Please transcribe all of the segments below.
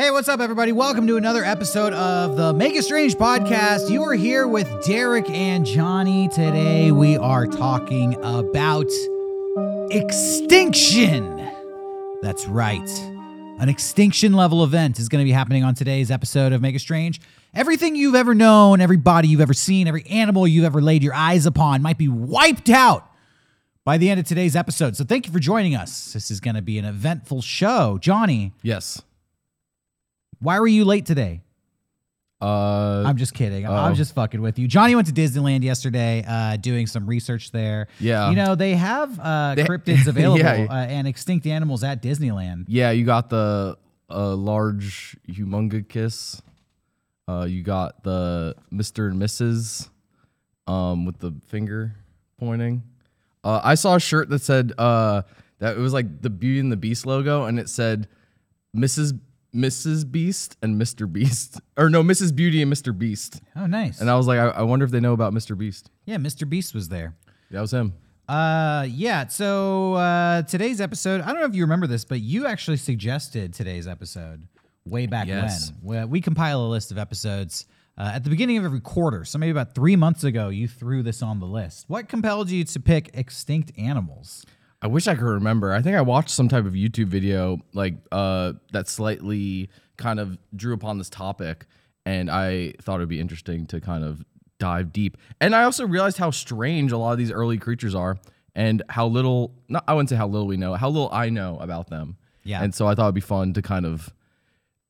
Hey, what's up, everybody? Welcome to another episode of the Make It Strange podcast. You are here with Derek and Johnny. Today, we are talking about extinction. That's right. An extinction level event is going to be happening on today's episode of Make It Strange. Everything you've ever known, every body you've ever seen, every animal you've ever laid your eyes upon might be wiped out by the end of today's episode. So, thank you for joining us. This is going to be an eventful show. Johnny, Yes. Why were you late today? Uh, I'm just kidding. I oh. was just fucking with you. Johnny went to Disneyland yesterday, uh, doing some research there. Yeah. you know they have uh, They- cryptids available Yeah. uh, and extinct animals at Disneyland. yeah, you got the uh, large humongous. Uh, you got the Mr. and Mrs. Um, with the finger pointing. Uh, I saw a shirt that said uh, that it was like the Beauty and the Beast logo, and it said Mrs. Mrs. Beast and Mr. Beast, or no, Mrs. Beauty and Mr. Beast. Oh, nice. And I was like, I, I wonder if they know about Mr. Beast. yeah, Mr. Beast was there. That was him. Uh, yeah. So uh, today's episode, I don't know if you remember this, but you actually suggested today's episode way back Yes. when. We, we compile a list of episodes uh, at the beginning of every quarter. So maybe about three months ago, you threw this on the list. What compelled you to pick extinct animals? I wish I could remember. I think I watched some type of YouTube video like uh that slightly kind of drew upon this topic and I thought it'd be interesting to kind of dive deep. And I also realized how strange a lot of these early creatures are and how little not I wouldn't say how little we know, how little I know about them. Yeah. And so I thought it'd be fun to kind of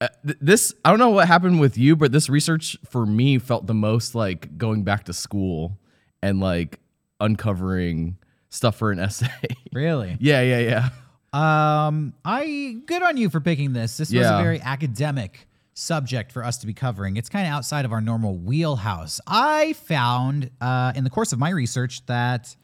uh, th- this I don't know what happened with you, but this research for me felt the most like going back to school and like uncovering stuff for an essay. Really? yeah, yeah, yeah. Um, I good on you for picking this. This was a very academic subject for us to be covering. It's kind of outside of our normal wheelhouse. I found uh, in the course of my research that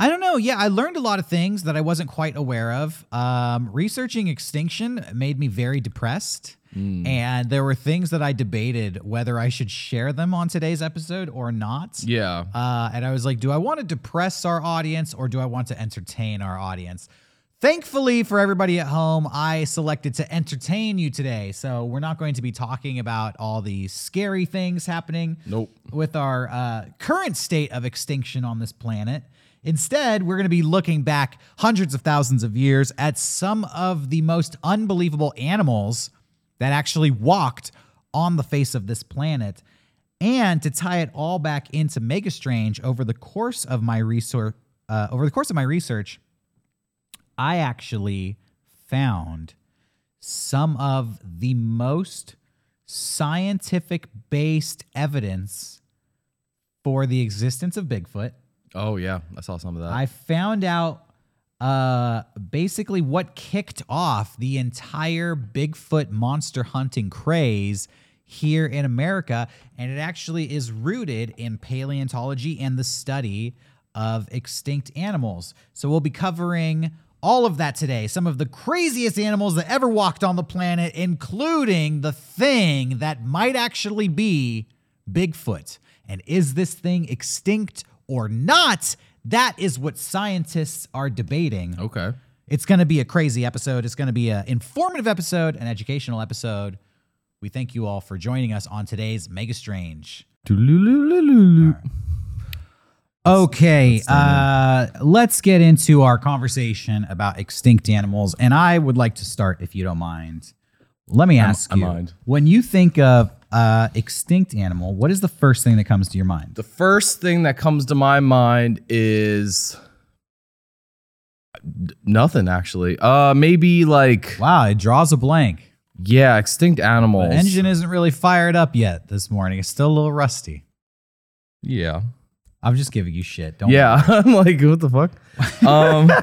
I don't know. Yeah, I learned a lot of things that I wasn't quite aware of. Um, researching extinction made me very depressed. And there were things that I debated whether I should share them on today's episode or not. Yeah. Uh, and I was like, do I want to depress our audience or do I want to entertain our audience? Thankfully, for everybody at home, I selected to entertain you today. So we're not going to be talking about all the scary things happening Nope. with our uh, current state of extinction on this planet. Instead, we're going to be looking back hundreds of thousands of years at some of the most unbelievable animals that actually walked on the face of this planet. And to tie it all back into Make It Strange over the course of my research, uh, over the course of my research, I actually found some of the most scientific based evidence for the existence of Bigfoot. Oh yeah, I saw some of that. I found out uh basically what kicked off the entire Bigfoot monster hunting craze here in America and it actually is rooted in paleontology and the study of extinct animals. So we'll be covering all of that today. Some of the craziest animals that ever walked on the planet including the thing that might actually be Bigfoot. And is this thing extinct or not? That is what scientists are debating. okay. It's going to be a crazy episode. It's going to be an informative episode, an educational episode. We thank you all for joining us on today's Make It Strange. Okay, uh, let's get into our conversation about extinct animals. And I would like to start, if you don't mind. Let me ask I you mind. when you think of uh, extinct animal, what is the first thing that comes to your mind? The first thing that comes to my mind is nothing actually. Uh, maybe like Wow, it draws a blank. yeah, extinct animals. The engine isn't really fired up yet this morning. It's still a little rusty. Yeah. I'm just giving you shit. Don't Yeah. I'm like, what the fuck? Um.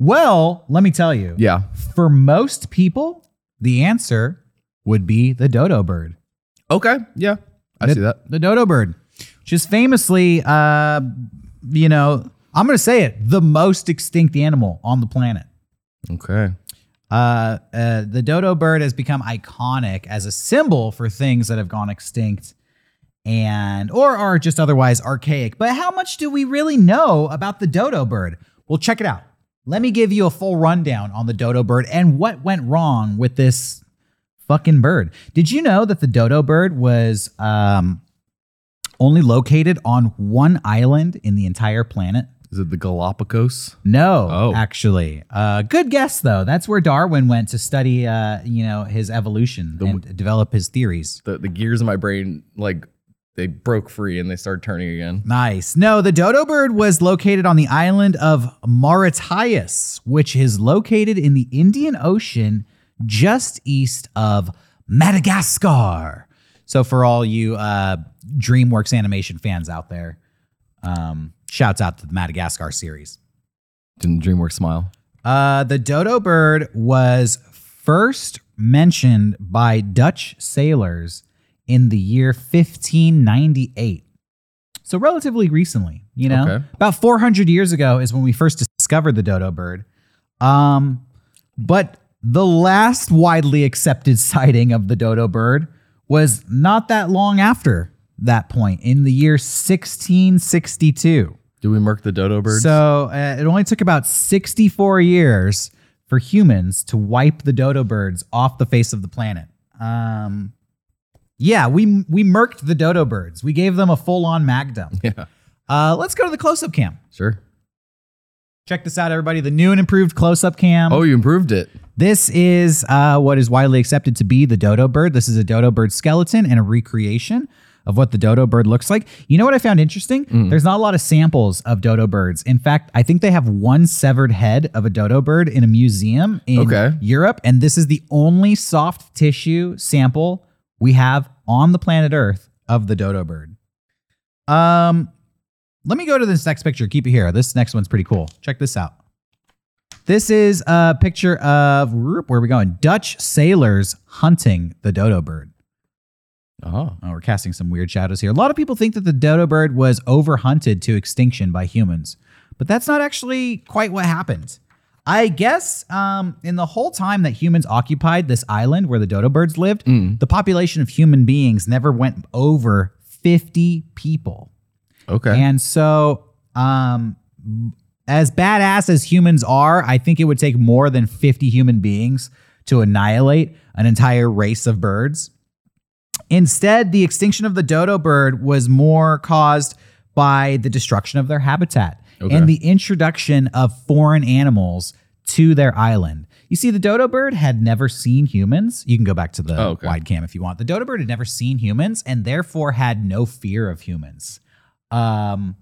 Well, let me tell you. yeah. For most people, the answer would be the dodo bird. Okay. Yeah. I the, see that. The dodo bird, which is famously, uh, you know, I'm going to say it, the most extinct animal on the planet. Okay. Uh, uh, the dodo bird has become iconic as a symbol for things that have gone extinct and or are just otherwise archaic. But how much do we really know about the dodo bird? Well, check it out. Let me give you a full rundown on the dodo bird and what went wrong with this fucking bird. Did you know that the dodo bird was um, only located on one island in the entire planet? Is it the Galapagos? No, Oh. actually. Uh, good guess though. That's where Darwin went to study, uh, you know, his evolution and develop his theories. The the gears in my brain like they broke free and they started turning again. Nice. No, the dodo bird was located on the island of Mauritius, which is located in the Indian Ocean just east of Madagascar. So, for all you uh, DreamWorks animation fans out there, um, shouts out to the Madagascar series. Didn't DreamWorks smile? Uh, the dodo bird was first mentioned by Dutch sailors in the year 1598. So, relatively recently, you know, Okay. about 400 years ago is when we first discovered the dodo bird. Um, but the last widely accepted sighting of the dodo bird was not that long after that point in the year 1662. Did we mark the dodo bird? So uh, it only took about 64 years for humans to wipe the dodo birds off the face of the planet. Um, yeah, we we murked the dodo birds. We gave them a full-on magdom. yeah. Uh, let's go to the close-up cam. Sure. Check this out, everybody. The new and improved close-up cam. Oh, you improved it. This is uh, what is widely accepted to be the dodo bird. This is a dodo bird skeleton and a recreation of what the dodo bird looks like. You know what I found interesting? There's not a lot of samples of dodo birds. In fact, I think they have one severed head of a dodo bird in a museum in Okay. Europe, and this is the only soft tissue sample we have on the planet Earth of the dodo bird. Um, let me go to this next picture. Keep it here. This next one's pretty cool. Check this out. This is a picture of where are we going? Dutch sailors hunting the dodo bird. Oh. Oh, we're casting some weird shadows here. A lot of people think that the dodo bird was overhunted to extinction by humans, but that's not actually quite what happened. I guess um, in the whole time that humans occupied this island where the dodo birds lived, the population of human beings never went over 50 people. Okay. And so, um, as badass as humans are, I think it would take more than 50 human beings to annihilate an entire race of birds. Instead, the extinction of the dodo bird was more caused by the destruction of their habitat Okay. and the introduction of foreign animals to their island. You see, the dodo bird had never seen humans. You can go back to the Oh, okay. wide cam if you want. The dodo bird had never seen humans and therefore had no fear of humans. Um,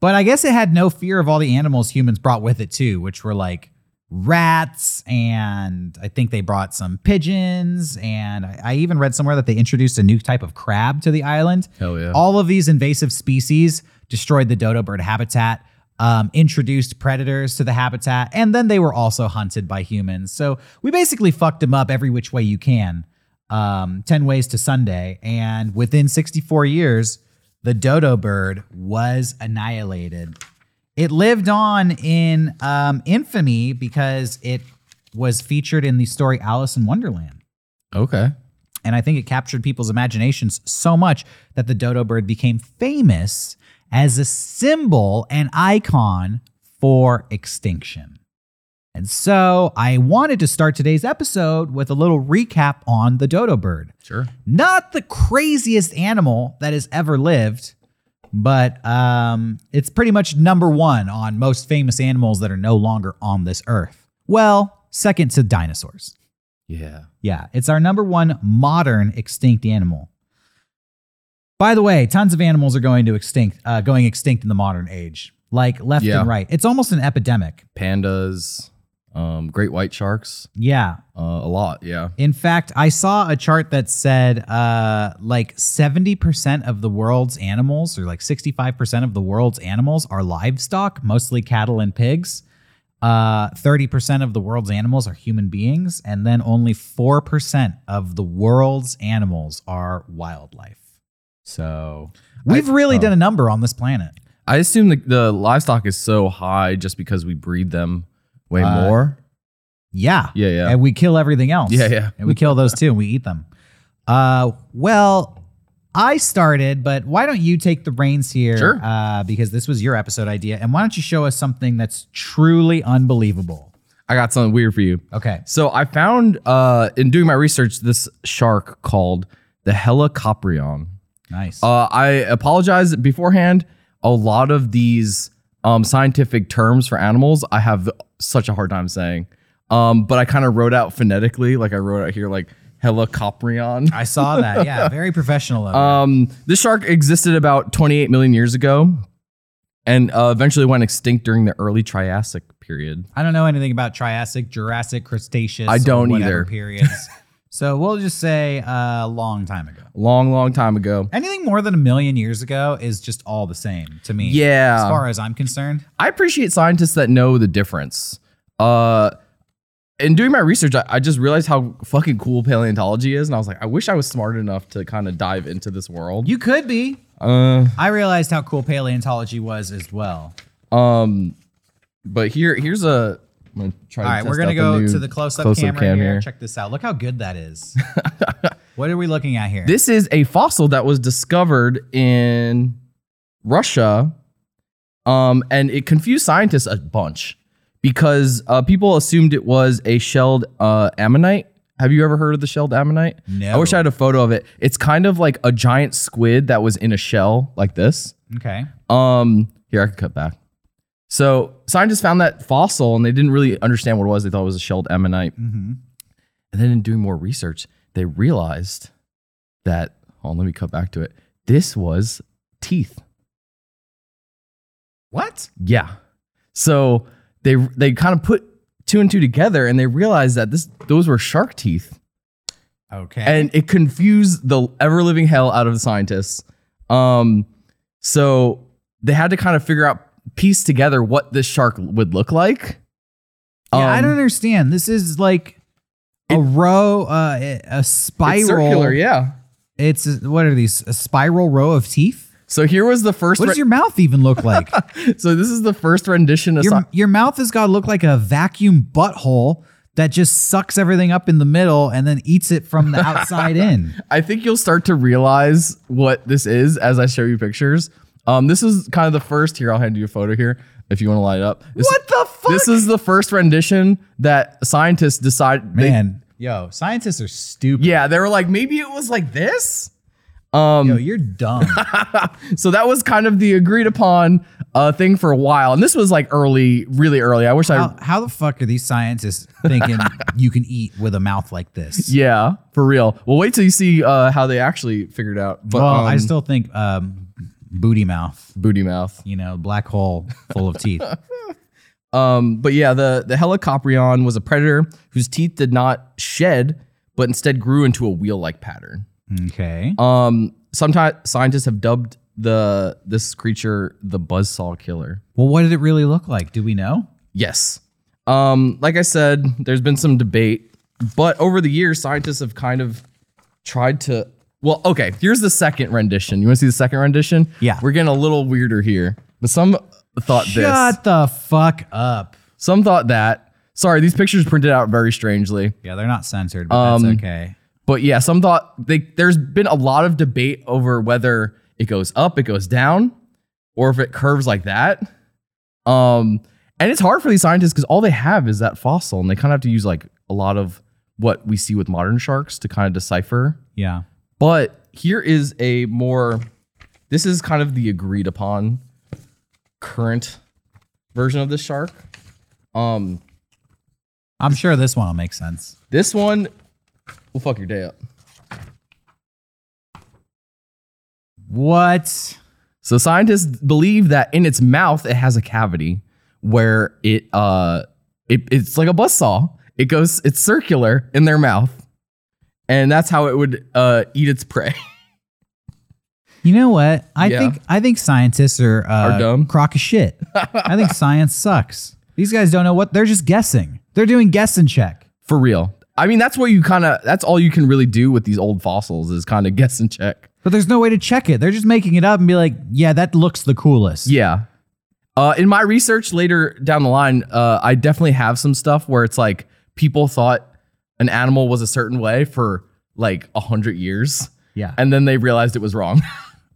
but I guess it had no fear of all the animals humans brought with it too, which were like rats, and I think they brought some pigeons, and I, I even read somewhere that they introduced a new type of crab to the island. Hell yeah. All of these invasive species destroyed the dodo bird habitat, um, introduced predators to the habitat, and then they were also hunted by humans. So we basically fucked them up every which way you can. Um, 10 ways to Sunday. And within 64 years, the dodo bird was annihilated. It lived on in um, infamy because it was featured in the story Alice in Wonderland. okay. And I think it captured people's imaginations so much that the dodo bird became famous as a symbol and icon for extinction. And so I wanted to start today's episode with a little recap on the dodo bird. Sure. Not the craziest animal that has ever lived, but um, it's pretty much number one on most famous animals that are no longer on this earth. Well, second to dinosaurs. Yeah. Yeah, it's our number one modern extinct animal. By the way, tons of animals are going to extinct, uh, going extinct in the modern age, like left Yeah. and right. It's almost an epidemic. Pandas, um, great white sharks, Yeah. uh, a lot. Yeah. In fact, I saw a chart that said uh, like 70% of the world's animals, or like 65% of the world's animals, are livestock, mostly cattle and pigs. Uh, 30% of the world's animals are human beings, and then only 4% of the world's animals are wildlife. So we've really oh. done a number on this planet. I assume the, the livestock is so high just because we breed them way Uh, more. Yeah. Yeah, yeah. And we kill everything else. Yeah, yeah. and we kill those too and we eat them. Uh well, I started, but why don't you take the reins here? Sure. Uh, because this was your episode idea. And why don't you show us something that's truly unbelievable? I got something weird for you. Okay. So I found uh, in doing my research this shark called the Helicoprion. Nice. Uh, I apologize beforehand. A lot of these um, scientific terms for animals, I have such a hard time saying. Um, but I kind of wrote out phonetically, like I wrote out here, like Helicoprion. I saw that. Yeah, very professional. Of. Um, this shark existed about 28 million years ago, and uh, eventually went extinct during the early Triassic period. I don't know anything about Triassic, Jurassic, Cretaceous. I don't either. Periods. so we'll just say a long time ago. Long, long time ago. Anything more than a million years ago is just all the same to me. Yeah. As far as I'm concerned. I appreciate scientists that know the difference. Uh, in doing my research, I, I just realized how fucking cool paleontology is, and I was like, I wish I was smart enough to kind of dive into this world. You could be. Uh, I realized how cool paleontology was as well. um, but here, here's a. I'm gonna try All to right, we're gonna go to the close-up, close-up camera cam here. Check this out. Look how good that is. what are we looking at here? This is a fossil that was discovered in Russia, um, and it confused scientists a bunch because uh, people assumed it was a shelled uh, ammonite. Have you ever heard of the shelled ammonite? No. I wish I had a photo of it. It's kind of like a giant squid that was in a shell like this. okay. Um, here I can cut back. So scientists found that fossil and they didn't really understand what it was. They thought it was a shelled ammonite. Mm-hmm. And then in doing more research, they realized that, oh, let me cut back to it. This was teeth. What? Yeah. So they they kind of put two and two together and they realized that this those were shark teeth. Okay. And it confused the ever living hell out of the scientists. Um so they had to kind of figure out piece together what this shark would look like. yeah, I Um, don't understand. This is like a row, uh, a spiral. It's circular, yeah. It's what are these? A spiral row of teeth? So here was the first What does your mouth even look like? so this is the first rendition of your, sci- your mouth has got to look like a vacuum butthole that just sucks everything up in the middle and then eats it from the outside in. I think you'll start to realize what this is as I show you pictures. Um, this is kind of the first. Here, I'll hand you a photo here if you want to light it up. This, What the fuck? This is the first rendition that scientists decide. they- Man, yo, scientists are stupid. yeah, they were like, maybe it was like this. Um, Yo, you're dumb. so that was kind of the agreed upon uh, thing for a while, and this was like early, really early. I wish I, how, how the fuck are these scientists thinking you can eat with a mouth like this? yeah, for real. Well, wait till you see uh, how they actually figured out. But well, I um, still think um, booty mouth, booty mouth. you know, black hole full of teeth. Um, but yeah, the the Helicoprion was a predator whose teeth did not shed, but instead grew into a wheel-like pattern. Okay. Um, sometimes scientists have dubbed the this creature the buzzsaw killer. Well, what did it really look like? Do we know? Yes. Um, like I said, there's been some debate, but over the years, scientists have kind of tried to. Well, okay, here's the second rendition. You want to see the second rendition? Yeah. We're getting a little weirder here, but some thought this. Shut the fuck up. Some thought that. Sorry, these pictures printed out very strangely. Yeah, they're not censored, but Um, that's okay. But yeah, some thought they, there's been a lot of debate over whether it goes up, it goes down, or if it curves like that. Um, and it's hard for these scientists because all they have is that fossil, and they kind of have to use like a lot of what we see with modern sharks to kind of decipher. Yeah. But here is a more, this is kind of the agreed upon current version of the shark. Um, I'm sure this one will make sense. this one will fuck your day up. What? So scientists believe that in its mouth it has a cavity where it uh it, it's like a buzzsaw. It goes it's circular in their mouth. And that's how it would uh eat its prey. You know what? I Yeah. think I think scientists are uh, Are dumb? crock of shit. I think science sucks. These guys don't know what they're just guessing. They're doing guess and check. For real. I mean that's what you kind of that's all you can really do with these old fossils is kind of guess and check. But there's no way to check it. They're just making it up and be like, yeah, that looks the coolest. Yeah. Uh, in my research later down the line, uh, I definitely have some stuff where it's like people thought an animal was a certain way for like a hundred years, Yeah. and then they realized it was wrong.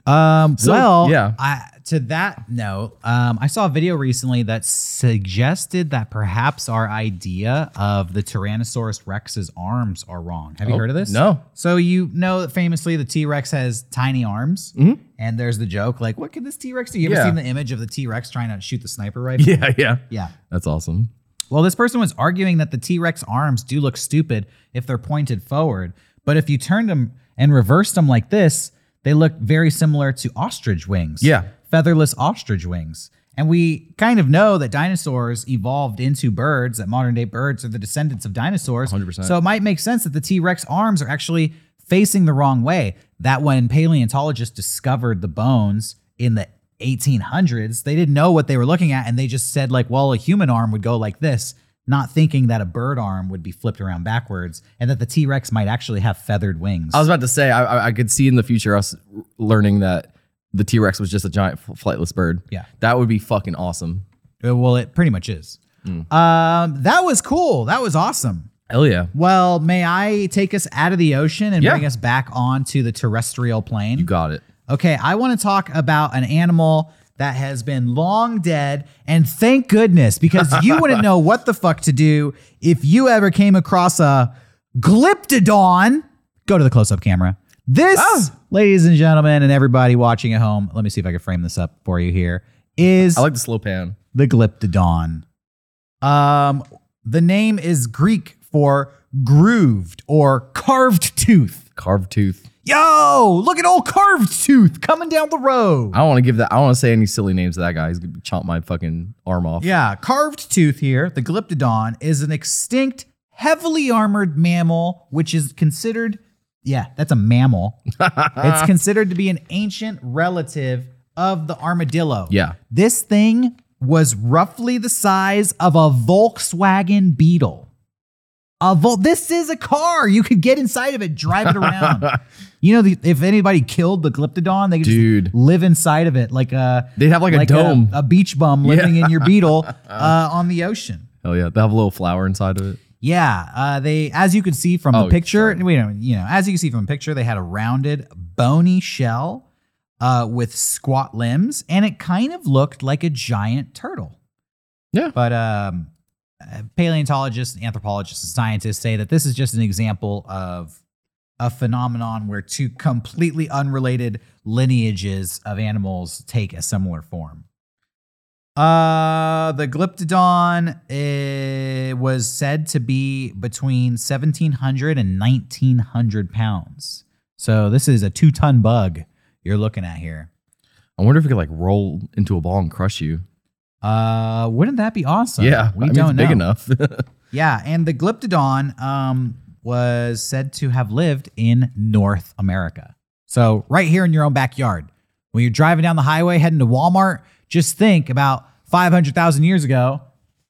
Um, So, well, yeah. I, to that note, um, I saw a video recently that suggested that perhaps our idea of the Tyrannosaurus Rex's arms are wrong. Have you Oh, heard of this? no. So you know that famously the T Rex has tiny arms, Mhm. and there's the joke like, "What could this T Rex do?" You ever Yeah. seen the image of the T Rex trying to shoot the sniper rifle? Yeah, yeah. yeah. That's awesome. Well, this person was arguing that the T Rex arms do look stupid if they're pointed forward, but if you turned them and reversed them like this, they look very similar to ostrich wings. Yeah. Featherless ostrich wings. And we kind of know that dinosaurs evolved into birds, that modern day birds are the descendants of dinosaurs. 100%. So it might make sense that the T Rex arms are actually facing the wrong way. That when paleontologists discovered the bones in the 1800s, they didn't know what they were looking at and they just said, like, well, a human arm would go like this, not thinking that a bird arm would be flipped around backwards and that the T Rex might actually have feathered wings. I was about to say, I, I- could see in the future us learning that the T Rex was just a giant flightless bird. Yeah. That would be fucking awesome. Uh, well, it pretty much is. Mm. Um, that was cool. That was awesome. Hell yeah. Well, may I take us out of the ocean and Yeah. bring us back onto the terrestrial plane? You got it. Okay, I want to talk about an animal that has been long dead, and thank goodness, because you wouldn't know what the fuck to do if you ever came across a glyptodon. Go to the close up camera. This, Oh. ladies and gentlemen, and everybody watching at home, let me see if I can frame this up for you here, is I like the slow pan. the glyptodon. Um, the name is Greek for grooved or carved tooth. Carved tooth. Yo, look at old carved tooth coming down the road. I don't want to give that. I don't want to say any silly names to that guy. He's gonna chomp my fucking arm off. Yeah, carved tooth here, the glyptodon, is an extinct, heavily armored mammal, which is considered, yeah, that's a mammal. it's considered to be an ancient relative of the armadillo. Yeah. This thing was roughly the size of a Volkswagen Beetle. A Vol- this is a car. You could get inside of it, drive it around. you know, the, if anybody killed the glyptodon, they could Dude. just live inside of it like a They'd have like a dome. a, beach bum living in your beetle uh, on the ocean. Hell yeah. They have a little flower inside of it. Yeah, uh, they as you can see from the Oh, picture, sorry. we don't, you know, as you can see from the picture, they had a rounded, bony shell uh, with squat limbs, and it kind of looked like a giant turtle. Yeah. But um, uh, paleontologists, anthropologists, and scientists say that this is just an example of a phenomenon where two completely unrelated lineages of animals take a similar form. Uh, the Glyptodon eh, was said to be between 1,700 and 1,900 pounds. So this is a two ton bug you're looking at here. I wonder if it could like roll into a ball and crush you. Uh, wouldn't that be awesome? yeah. we I mean, don't it's big know. enough. Yeah, and the Glyptodon um, was said to have lived in North America. So, right here in your own backyard. When you're driving down the highway heading to Walmart, just think about 500,000 years ago,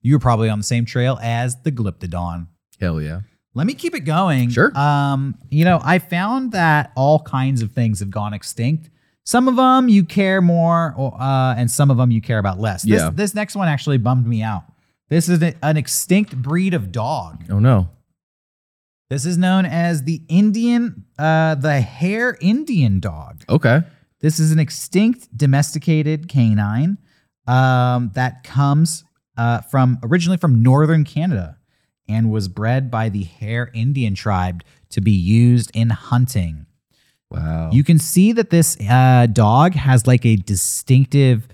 you were probably on the same trail as the Glyptodon. Hell yeah. Let me keep it going. Sure. Um, you know, I found that all kinds of things have gone extinct. Some of them you care more, uh, and some of them you care about less. This, Yeah. this next one actually bummed me out. This is an- an extinct breed of dog. Oh no. This is known as the Indian, uh, the Hare Indian dog. Okay. This is an extinct domesticated canine um, that comes uh, from originally from northern Canada and was bred by the Hare Indian tribe to be used in hunting. Wow. You can see that this uh, dog has like a distinctive,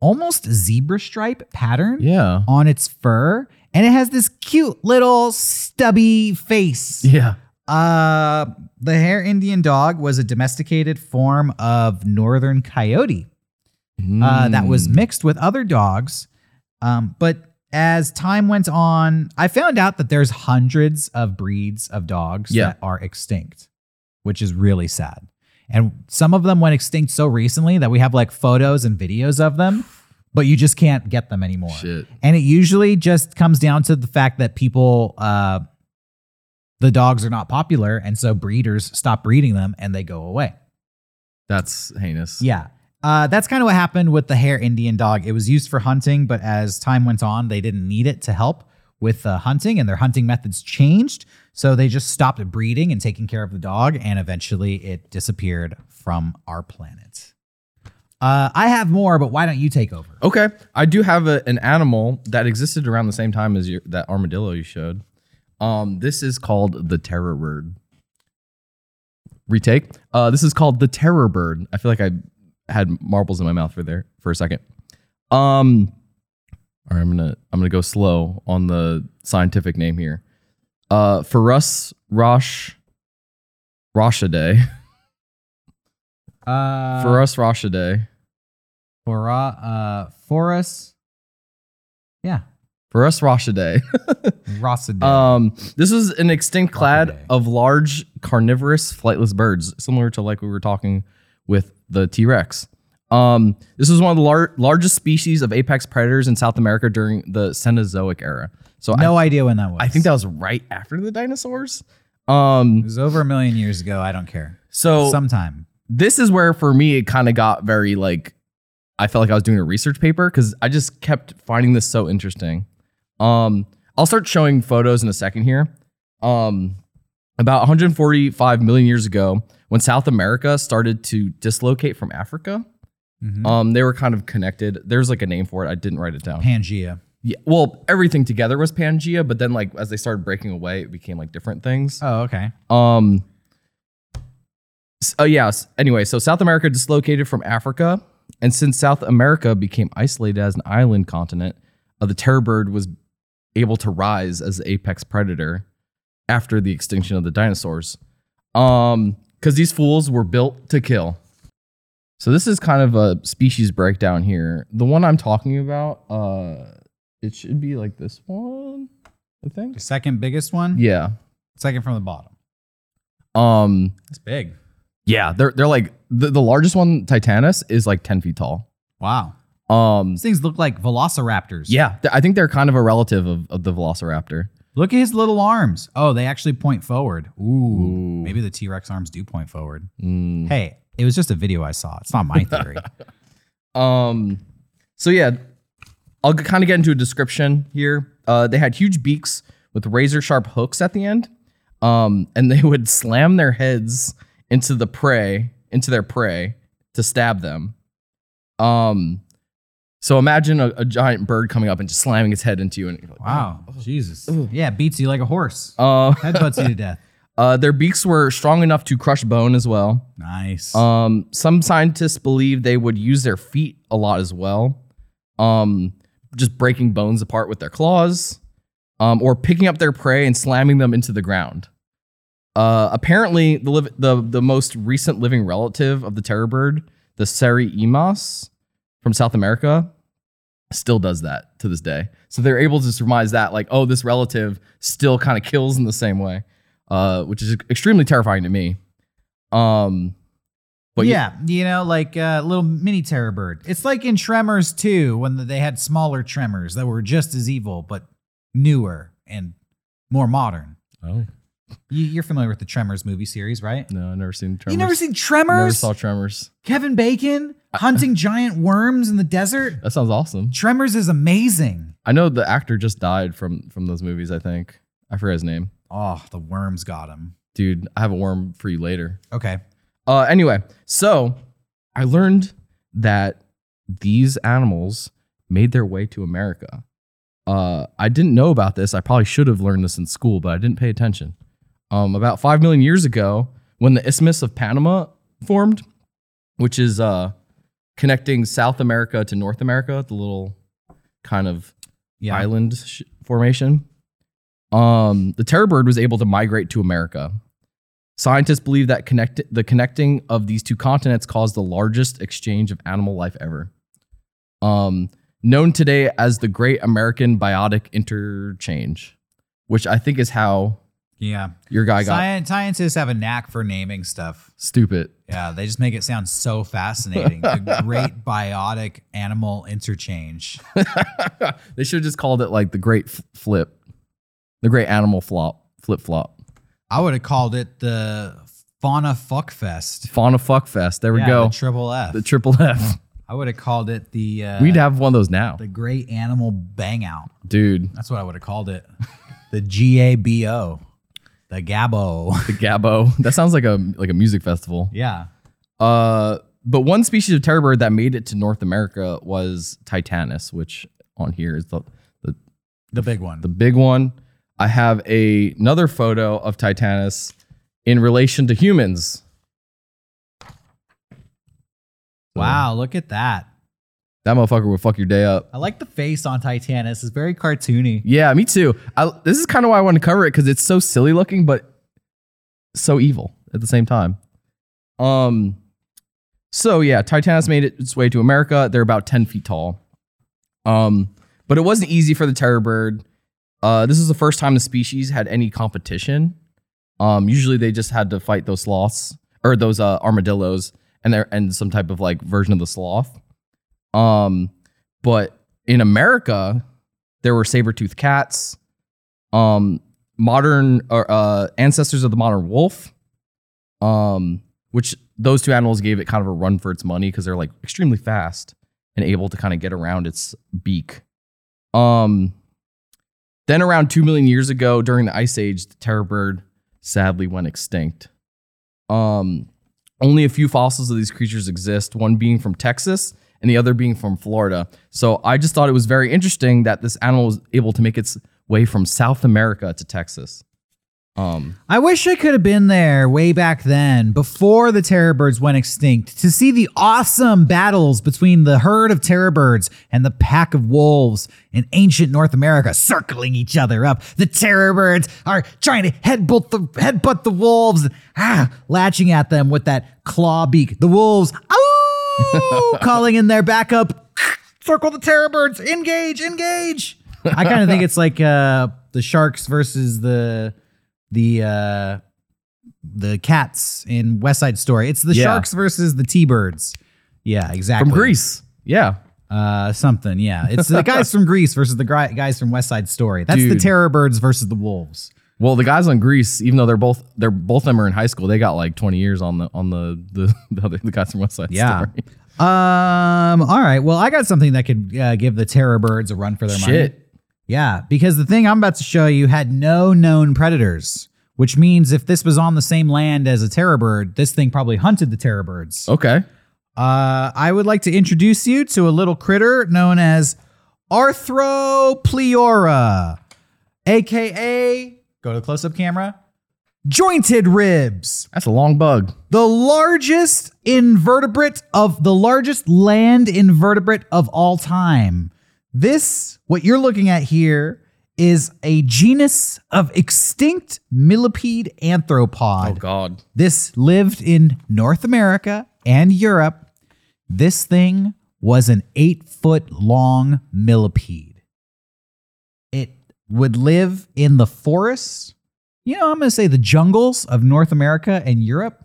almost zebra stripe pattern yeah. on its fur, and it has this cute little stubby face. Yeah. Uh, the Hare Indian dog was a domesticated form of northern coyote uh, that was Mm. mixed with other dogs. Um, but as time went on, I found out that there's hundreds of breeds of dogs Yeah. that are extinct, which is really sad. And some of them went extinct so recently that we have like photos and videos of them, but you just can't get them anymore. Shit. And it usually just comes down to the fact that people, uh, the dogs are not popular, and so breeders stop breeding them and they go away. That's heinous. Yeah. Uh, that's kind of what happened with the Hare Indian dog. It was used for hunting, but as time went on, they didn't need it to help with uh, hunting, and their hunting methods changed. So they just stopped breeding and taking care of the dog, and eventually it disappeared from our planet. Uh, I have more, but why don't you take over? Okay, I do have a, an animal that existed around the same time as your, that armadillo you showed. Um, this is called the terror bird. Retake. Uh, this is called the terror bird. I feel like I had marbles in my mouth for there for a second. Um, all right, I'm gonna I'm gonna go slow on the scientific name here. Uh, for us, Rosh Roshaday. Uh, For us, Roshaday. for uh, for us, yeah, For us, Roshaday. Rossadale. Um, this is an extinct clade Crocodile. of large carnivorous flightless birds, similar to like we were talking with the T Rex. Um, this was one of the lar- largest species of apex predators in South America during the Cenozoic era. So no idea when that was. I, I think that was right after the dinosaurs. Um, it was over a million years ago. I don't care. so Sometime. This is where for me it kind of got very like I felt like I was doing a research paper because I just kept finding this so interesting. Um, I'll start showing photos in a second here. Um, about 145 million years ago, when South America started to dislocate from Africa, Mhm. um, they were kind of connected. There's like a name for it. I didn't write it down. Pangea. Yeah, well, everything together was Pangea, but then like as they started breaking away, it became like different things. Oh, okay. Um. Oh yes. Anyway, so South America dislocated from Africa, and since South America became isolated as an island continent, uh, the terror bird was able to rise as the apex predator after the extinction of the dinosaurs. Um, because these fools were built to kill. So this is kind of a species breakdown here. The one I'm talking about, uh, it should be like this one, I think. The second biggest one. Yeah. Second from the bottom. Um. It's big. Yeah, they're they're like the, the largest one, Titanis, is like ten feet tall. Wow. Um, These things look like velociraptors. yeah, th- I think they're kind of a relative of, of the Velociraptor. Look at his little arms. Oh, they actually point forward. Ooh. Maybe the T Rex arms do point forward. Mm. Hey, it was just a video I saw. It's not my theory. Um, so yeah, I'll kind of get into a description here. Uh, they had huge beaks with razor sharp hooks at the end. Um, and they would slam their heads into the prey, into their prey to stab them. Um, so imagine a, a giant bird coming up and just slamming its head into you. And you're like, wow. Jesus. Yeah, beats you like a horse. Uh, Headbutts you to death. uh, their beaks were strong enough to crush bone as well. Nice. Um, some scientists believe they would use their feet a lot as well, um, just breaking bones apart with their claws, um, or picking up their prey and slamming them into the ground. Uh, apparently, the, liv- the the most recent living relative of the terror bird, the Seriemas from South America, still does that to this day. So they're able to surmise that, like, oh, this relative still kind of kills in the same way, uh, which is extremely terrifying to me. Um, but yeah, you know, like a little mini terror bird. It's like in Tremors 2 when they had smaller tremors that were just as evil, but newer and more modern. Oh You, you're familiar with the Tremors movie series, right? no, I've never seen Tremors. You never seen Tremors? Never saw Tremors. Kevin Bacon hunting giant worms in the desert? That sounds awesome. Tremors is amazing. I know the actor just died from from those movies. I think I forget his name. Oh, the worms got him. Dude, I have a worm for you later. Okay. Uh, anyway, so I learned that these animals made their way to America. Uh, I didn't know about this. I probably should have learned this in school, but I didn't pay attention. Um, about five million years ago, when the Isthmus of Panama formed, which is uh, connecting South America to North America, the little kind of Yeah. island sh- formation. Um, the terror bird was able to migrate to America. Scientists believe that connect- the connecting of these two continents caused the largest exchange of animal life ever. Um, known today as the Great American Biotic Interchange, which I think is how Yeah. your guy got Sci- scientists have a knack for naming stuff. stupid. Yeah, they just make it sound so fascinating. the great biotic animal interchange. they should have just called it like the Great F- Flip, the Great Animal Flop, Flip Flop, I would have called it the Fauna Fuck Fest. Fauna Fuck Fest. There we Yeah, go. The triple F. The triple F. I would have called it the uh, We'd have one of those now, the Great Animal Bang Out. dude. That's what I would have called it. the G A B O. The Gabo. The Gabo. That sounds like a like a music festival. yeah. Uh, but one species of terror bird that made it to North America was Titanis, which on here is the the, The big one. the big one. I have a, another photo of Titanis in relation to humans. wow, look at that. That motherfucker would fuck your day up. I like the face on Titanis. It's very cartoony. Yeah, me too. I, this is kind of why I want to cover it because it's so silly looking, but so evil at the same time. Um, so yeah, Titanis made its way to America. They're about ten feet tall. Um, but it wasn't easy for the terror bird. Uh, this is the first time the species had any competition. Um, usually they just had to fight those sloths or those uh, armadillos and they're and some type of like version of the sloth. Um, but in America, there were saber-toothed cats, um, modern or uh, ancestors of the modern wolf, um, which those two animals gave it kind of a run for its money because they're like extremely fast and able to kind of get around its beak. Um, then around two million years ago, during the Ice Age, the terror bird sadly went extinct. Um, only a few fossils of these creatures exist, one being from Texas and the other being from Florida. So I just thought it was very interesting that this animal was able to make its way from South America to Texas. Um, I wish I could have been there way back then, before the terror birds went extinct, to see the awesome battles between the herd of terror birds and the pack of wolves in ancient North America, circling each other up. The terror birds are trying to headbutt the headbutt the wolves, ah, latching at them with that claw beak. The wolves, oh, calling in their backup. Circle the terror birds, engage, engage. I kind of think it's like uh, the sharks versus the the uh the cats in West Side Story. It's the Yeah. sharks versus the T-birds. Yeah, exactly. from Grease. Yeah. Uh something, yeah. It's the guys from Grease versus the guys from West Side Story. That's the Dude. terror birds versus the wolves. Well, the guys on Grease, even though they're both they're both of them are in high school, they got like 20 years on the on the the, the, other, the guys from West Side Yeah. Story. Um all right. Well, I got something that could uh, give the terror birds a run for their money. Shit. Yeah, because the thing I'm about to show you had no known predators, which means if this was on the same land as a terror bird, this thing probably hunted the terror birds. Okay. Uh, I would like to introduce you to a little critter known as Arthropleura, aka, go to the close up camera, jointed ribs. That's a long bug. The largest invertebrate of the largest land invertebrate of all time. This, what you're looking at here, is a genus of extinct millipede arthropod. Oh God. This lived in North America and Europe. This thing was an eight foot long millipede. Would live in the forests, you know, I'm going to say the jungles of North America and Europe.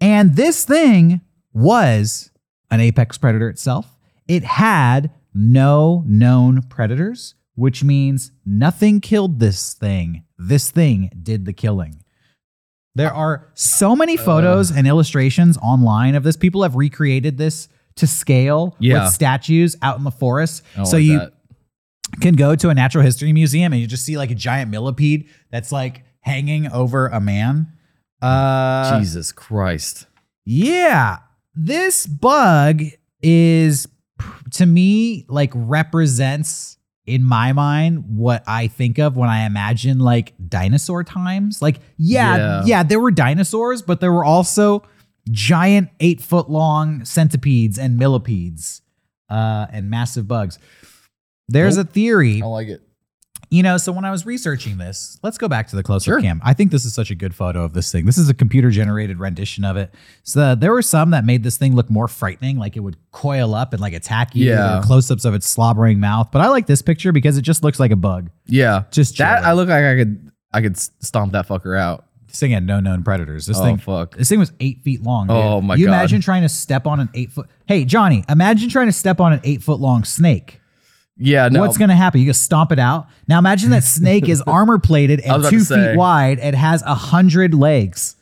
And this thing was an apex predator itself. It had no known predators, which means nothing killed this thing. This thing did the killing. There are so many uh. photos and illustrations online of this. People have recreated this to scale Yeah. with statues out in the forest. So like you that. Can go to a natural history museum and you just see like a giant millipede that's like hanging over a man. Uh, Jesus Christ. yeah, this bug is to me like represents in my mind what I think of when I imagine like dinosaur times. Like, yeah, yeah, Yeah. there were dinosaurs, but there were also giant eight foot long centipedes and millipedes uh, and massive bugs. There's Nope. a theory I like it. you know, so when I was researching this, let's go back to the close-up Sure. cam. I think this is such a good photo of this thing. This is a computer-generated rendition of it. So uh, there were some that made this thing look more frightening, like it would coil up and like attack you. Yeah. Close-ups of its slobbering mouth. But I like this picture because it just looks like a bug. Yeah. Just that chilling. I look like I could I could stomp that fucker out. This thing had no known predators. This Oh thing, fuck. this thing was eight feet long. dude. Oh, my You God. You imagine trying to step on an eight foot. Hey Johnny, imagine trying to step on an eight foot long snake. Yeah, no. What's gonna happen? You gonna stomp it out. Now imagine that snake is armor plated and two feet wide and has a hundred legs.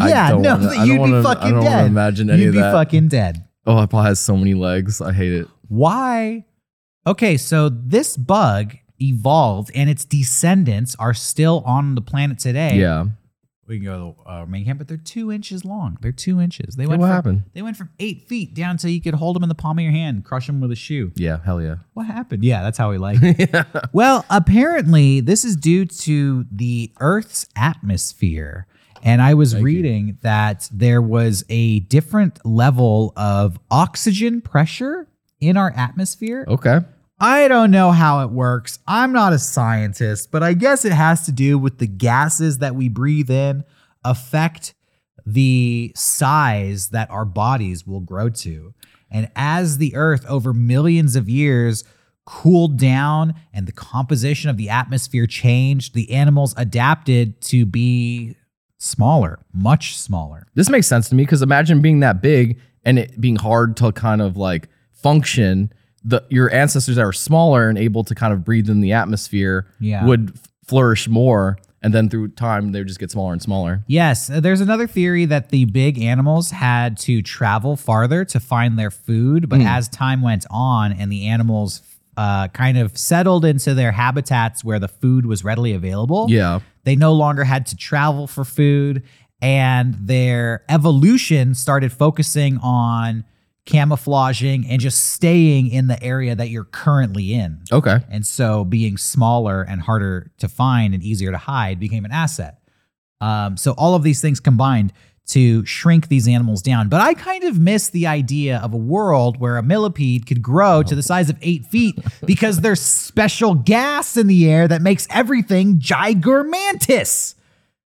I Yeah, no, wanna- you'd be wanna- I fucking don't dead. imagine any you'd be that. fucking dead. oh, it probably has so many legs. I hate it. Why? Okay, so this bug evolved and its descendants are still on the planet today. Yeah. We can go to the uh, main camp, but they're two inches long. They're two inches. They went what from, happened? They went from eight feet down so you could hold them in the palm of your hand, crush them with a shoe. Yeah, hell yeah. What happened? Yeah, that's how we like it. Well, apparently, this is due to the Earth's atmosphere. And I was reading that there was a different level of oxygen pressure in our atmosphere. Okay. I don't know how it works. I'm not a scientist, but I guess it has to do with the gases that we breathe in affect the size that our bodies will grow to. And as the earth over millions of years cooled down and the composition of the atmosphere changed, the animals adapted to be smaller, much smaller. This makes sense to me because imagine being that big and it being hard to kind of like function. The your ancestors that were smaller and able to kind of breathe in the atmosphere Yeah. would flourish more, and then through time they would just get smaller and smaller. Yes, uh, there's another theory that the big animals had to travel farther to find their food, but as time went on and the animals uh, kind of settled into their habitats where the food was readily available, Yeah. they no longer had to travel for food, and their evolution started focusing on camouflaging and just staying in the area that you're currently in. Okay. And so being smaller and harder to find and easier to hide became an asset. Um, so all of these things combined to shrink these animals down. But I kind of miss the idea of a world where a millipede could grow to the size of eight feet because there's special gas in the air that makes everything gigermantis.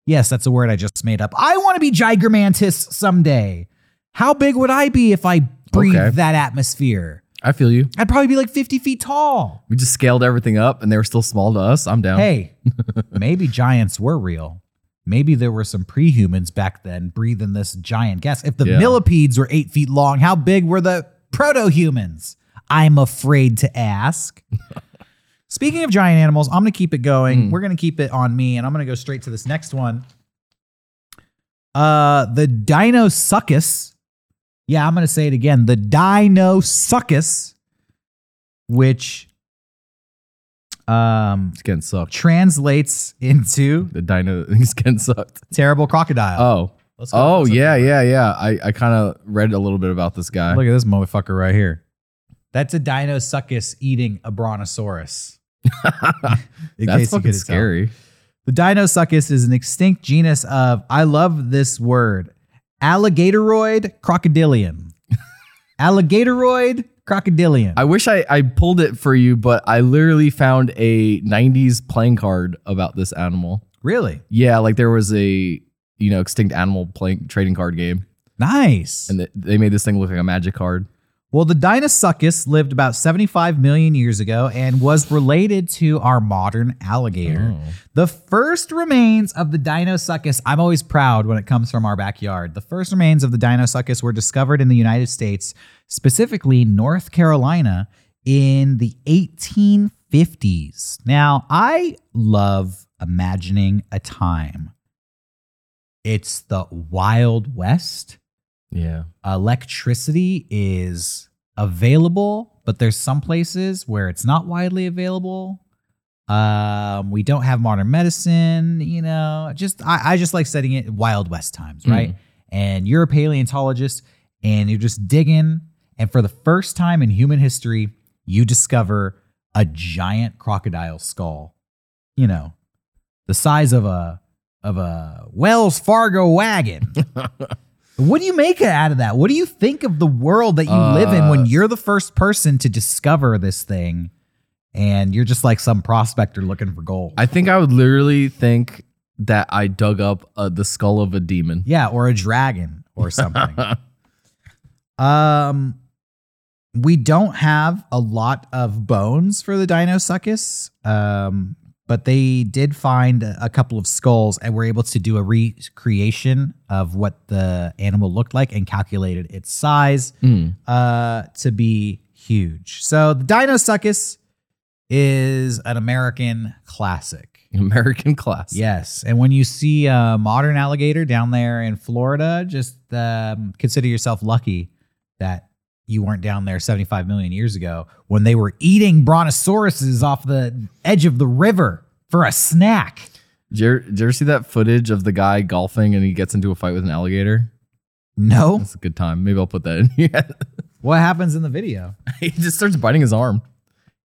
Yes, that's a word I just made up. I want to be gigermantis someday. How big would I be if I breathed Okay. that atmosphere? I feel you. I'd probably be like 50 feet tall. We just scaled everything up and they were still small to us. I'm down. Hey, maybe giants were real. Maybe there were some prehumans back then breathing this giant gas. If the Yeah. millipedes were eight feet long, how big were the proto humans? I'm afraid to ask. Speaking of giant animals, I'm going to keep it going. We're going to keep it on me, and I'm going to go straight to this next one. Uh, the Deinosuchus. Yeah, I'm going to say it again. The Deinosuchus, which um It's getting sucked. translates into The dino is getting sucked. terrible crocodile. Oh. Let's go. Oh yeah, yeah, yeah. I, I kind of read a little bit about this guy. Look at this motherfucker right here. That's a Deinosuchus eating a brontosaurus. In That's case you fucking couldn't tell. scary. The Deinosuchus is an extinct genus of, I love this word, alligatoroid crocodilian. alligatoroid crocodilian. I wish I, I pulled it for you, but I literally found a 90s playing card about this animal. really? Yeah, like there was a you know extinct animal playing trading card game, Nice. and th- they made this thing look like a magic card. Well, the Deinosuchus lived about 75 million years ago and was related to our modern alligator. Oh. The first remains of the Deinosuchus, I'm always proud when it comes from our backyard. The first remains of the Deinosuchus were discovered in the United States, specifically North Carolina, in the 1850s. Now, I love imagining a time. It's the Wild West Yeah, electricity is available, but there's some places where it's not widely available. Um, we don't have modern medicine, you know. Just I, I just like setting it Wild West times, right? And you're a paleontologist and you're just digging, and for the first time in human history, you discover a giant crocodile skull. You know, the size of a of a Wells Fargo wagon. What do you make out of that? What do you think of the world that you live in when Uh, you're the first person to discover this thing and you're just like some prospector looking for gold? I think I would literally think that I dug up uh, the skull of a demon. yeah, or a dragon or something. um we don't have a lot of bones for the Deinosuchus. Um but they did find a couple of skulls and were able to do a recreation of what the animal looked like and calculated its size. Mm. uh, to be huge. So the Deinosuchus is an American classic. American class. Yes, and when you see a modern alligator down there in Florida, just um, consider yourself lucky that you weren't down there 75 million years ago when they were eating brontosauruses off the edge of the river for a snack. Did you, ever, did you ever see that footage of the guy golfing and he gets into a fight with an alligator? No. That's a good time. Maybe I'll put that in. here. What happens in the video? he just starts biting his arm.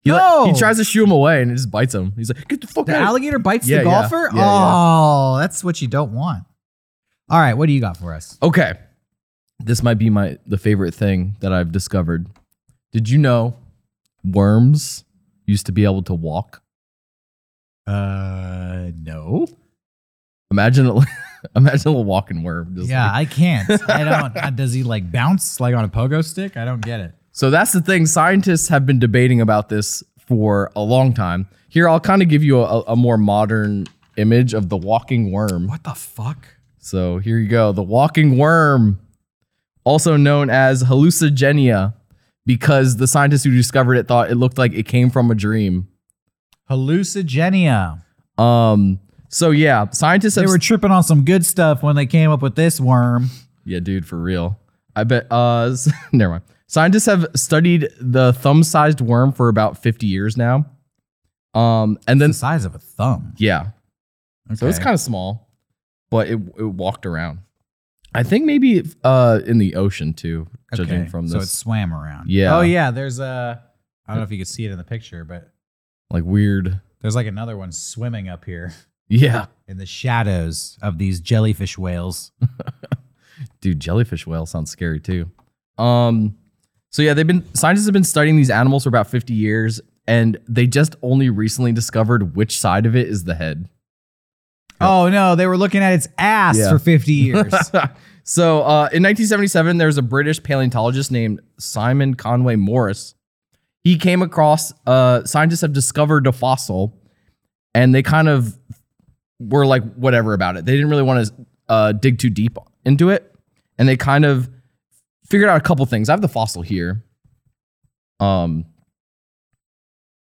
He, like- No! he tries to shoo him away and it just bites him. He's like, get the fuck The out. alligator bites Yeah, the golfer? Yeah, yeah. oh, that's what you don't want. All right, what do you got for us? Okay. This might be my the favorite thing that I've discovered. Did you know worms used to be able to walk? Uh, no. Imagine a, imagine a walking worm. Yeah, like- I can't. I don't. does he like bounce like on a pogo stick? I don't get it. So that's the thing. Scientists have been debating about this for a long time. Here, I'll kind of give you a, a more modern image of the walking worm. What the fuck? So here you go. The walking worm, also known as hallucigenia, because the scientists who discovered it thought it looked like it came from a dream. Hallucigenia. Um. So yeah, scientists have. They were tripping on some good stuff when they came up with this worm. yeah, dude, for real. I bet. Uh, never mind. Scientists have studied the thumb-sized worm for about 50 years now. Um, and then The size of a thumb. yeah, so it's kind of small, but it it walked around. I think maybe uh in the ocean too, judging Okay, from this. So it swam around. Yeah. Oh yeah. There's a. I don't know if you could see it in the picture, but like weird. there's like another one swimming up here Yeah, in the shadows of these jellyfish whales. dude, jellyfish whale sounds scary too. Um, so yeah, they've been scientists have been studying these animals for about 50 years, and they just only recently discovered which side of it is the head. Oh no, they were looking at its ass Yeah. for 50 years. so uh, in 1977, there was a British paleontologist named Simon Conway Morris. He came across uh, scientists have discovered a fossil, and they kind of were like whatever about it. They didn't really want to uh, dig too deep into it, and they kind of figured out a couple things. I have the fossil here. Um,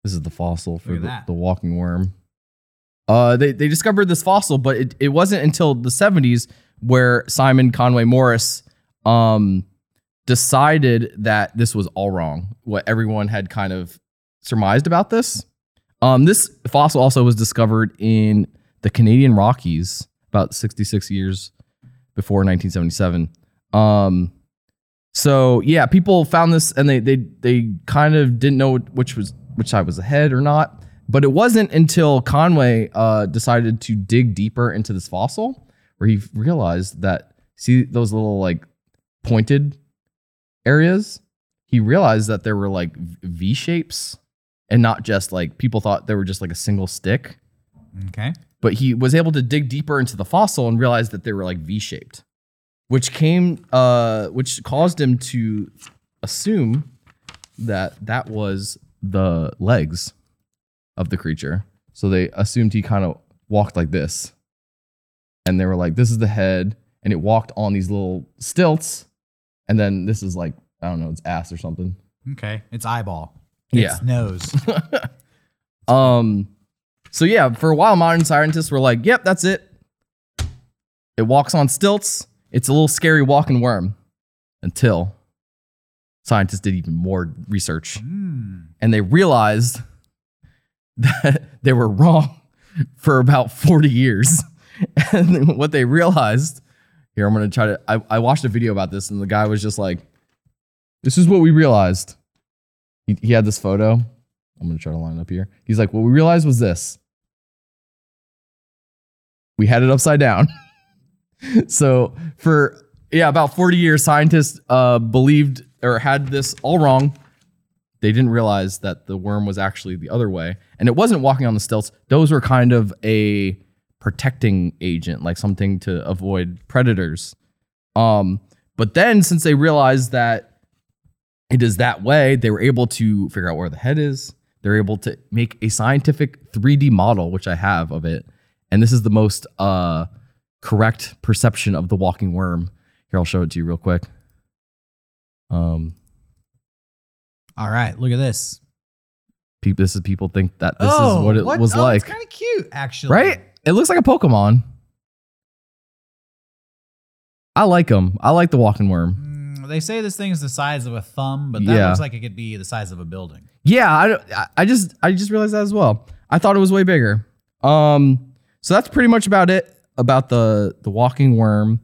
this is the fossil for Look at the, that. the walking worm. Uh, they they discovered this fossil, but it, it wasn't until the 70s where Simon Conway Morris um decided that this was all wrong. What everyone had kind of surmised about this. Um, this fossil also was discovered in the Canadian Rockies about 66 years before 1977. Um, so yeah, people found this and they they they kind of didn't know which was which side was ahead or not. But it wasn't until Conway uh, decided to dig deeper into this fossil where he realized that see those little like pointed areas. He realized that there were like V shapes and not just like people thought they were just like a single stick. okay. But he was able to dig deeper into the fossil and realized that they were like V shaped, which came, uh, which caused him to assume that that was the legs of the creature. So they assumed he kind of walked like this. And they were like, this is the head. And it walked on these little stilts. And then this is like, I don't know, it's ass or something. Okay. It's eyeball. Yeah. Nose. Um, so yeah, for a while, modern scientists were like, "Yep, that's it. It walks on stilts. It's a little scary walking worm." Until scientists did even more research, Hmm. and they realized that they were wrong for about forty years. and what they realized here, I'm gonna try to. I, I watched a video about this, and the guy was just like, "This is what we realized." He, he had this photo. I'm gonna try to line up here. He's like, what we realized was this. We had it upside down. so for yeah, about 40 years, scientists uh, believed or had this all wrong. They didn't realize that the worm was actually the other way, and it wasn't walking on the stilts. Those were kind of a protecting agent, like something to avoid predators. Um, but then since they realized that it is that way, they were able to figure out where the head is. They're able to make a scientific 3D model, which I have of it. And this is the most uh, correct perception of the walking worm. Here, I'll show it to you real quick. Um, All right. Look at this. people, this is people think that this oh, is what it was oh, like, It's kind of cute, actually. right? It looks like a Pokemon. I like them. I like the walking worm. Mm, they say this thing is the size of a thumb, but that Yeah. looks like it could be the size of a building. Yeah, I, I- I just I just realized that as well. I thought it was way bigger. Um, So that's pretty much about it about the the walking worm,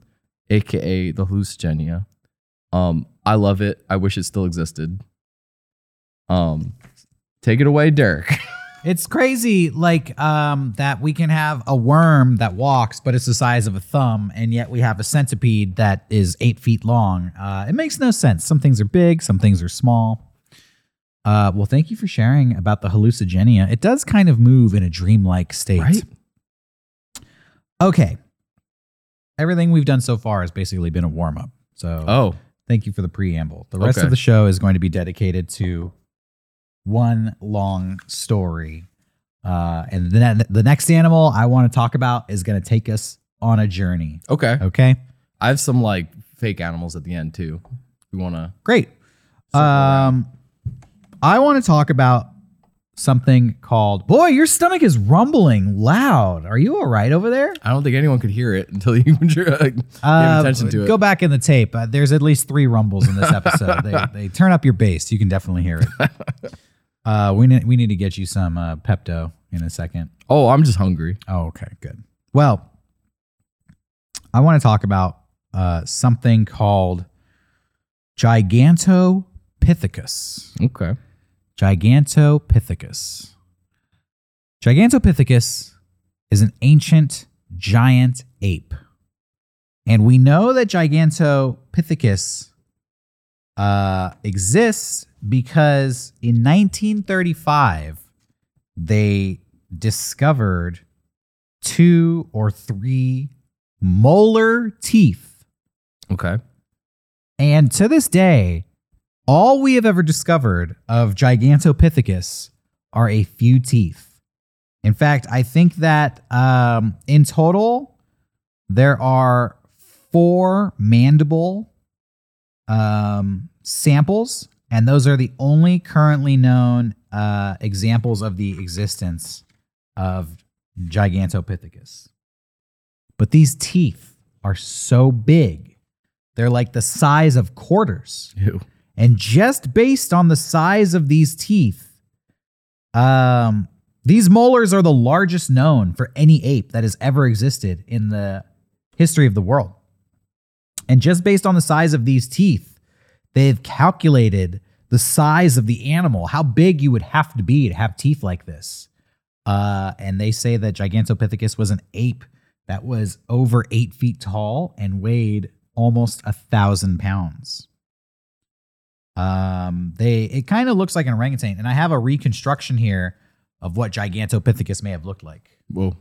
aka the hallucigenia. Um, I love it. I wish it still existed. Um, take it away, Dirk. It's crazy, like um, that we can have a worm that walks, but it's the size of a thumb, and yet we have a centipede that is eight feet long. Uh, it makes no sense. Some things are big, some things are small. Uh, well, thank you for sharing about the hallucigenia. It does kind of move in a dreamlike state. Right? Okay. Everything we've done so far has basically been a warm up. So oh, thank you for the preamble. The rest Okay. of the show is going to be dedicated to one long story. Uh, and the, ne- the next animal I want to talk about is going to take us on a journey. okay. Okay. I have some like fake animals at the end too. We want to. Great. Um, I want to talk about something called, boy, your stomach is rumbling loud. Are you all right over there? I don't think anyone could hear it until you uh, gave attention to it. Go back in the tape. Uh, there's at least three rumbles in this episode. they, they turn up your bass. You can definitely hear it. Uh, we need we need to get you some uh, Pepto in a second. Oh, I'm just hungry. Oh, okay, good. Well, I want to talk about uh, something called Gigantopithecus. Okay. Gigantopithecus. Gigantopithecus is an ancient giant ape. And we know that Gigantopithecus uh, exists because in 1935, they discovered two or three molar teeth Okay. and to this day, all we have ever discovered of Gigantopithecus are a few teeth. In fact, I think that um, in total, there are four mandible um, samples, and those are the only currently known uh, examples of the existence of Gigantopithecus. But these teeth are so big, they're like the size of quarters. Ew. And just based on the size of these teeth, um, these molars are the largest known for any ape that has ever existed in the history of the world. And just based on the size of these teeth, they've calculated the size of the animal, how big you would have to be to have teeth like this. Uh, and they say that Gigantopithecus was an ape that was over eight feet tall and weighed almost a thousand pounds. Um, they it kind of looks like an orangutan, and I have a reconstruction here of what Gigantopithecus may have looked like Whoa.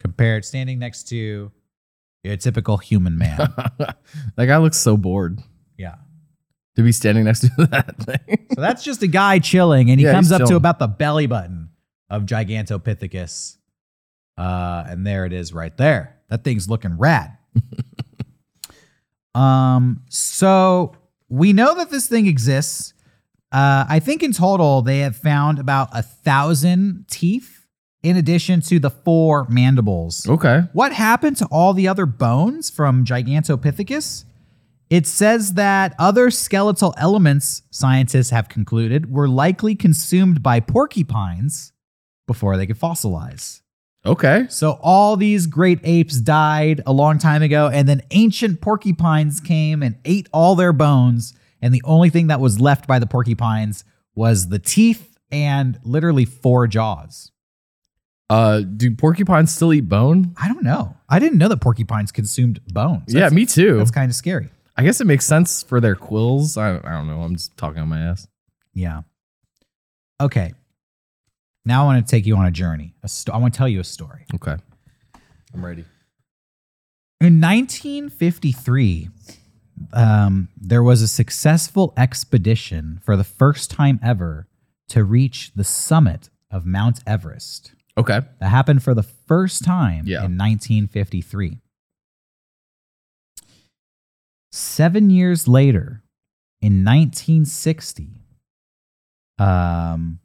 compared standing next to a typical human man. that guy looks so bored yeah. to be standing next to that thing. So that's just a guy chilling, and he Yeah, comes he's up to chilling. about the belly button of Gigantopithecus. Uh, and there it is right there. That thing's looking rad. um, so we know that this thing exists. Uh, I think in total they have found about a thousand teeth in addition to the four mandibles. okay. What happened to all the other bones from Gigantopithecus? It says that other skeletal elements, scientists have concluded, were likely consumed by porcupines before they could fossilize. Okay. So all these great apes died a long time ago, and then ancient porcupines came and ate all their bones. And the only thing that was left by the porcupines was the teeth and literally four jaws. Uh, do porcupines still eat bone? I don't know. I didn't know that porcupines consumed bones. yeah, That's- me too. That's kind of scary. I guess it makes sense for their quills. I don't, I don't know. I'm just talking on my ass. Yeah. Okay. Now I want to take you on a journey. A sto- I want to tell you a story. Okay. I'm ready. In 1953, um, there was a successful expedition for the first time ever to reach the summit of Mount Everest. Okay. That happened for the first time Yeah. in 1953. Seven years later, in 1960, um,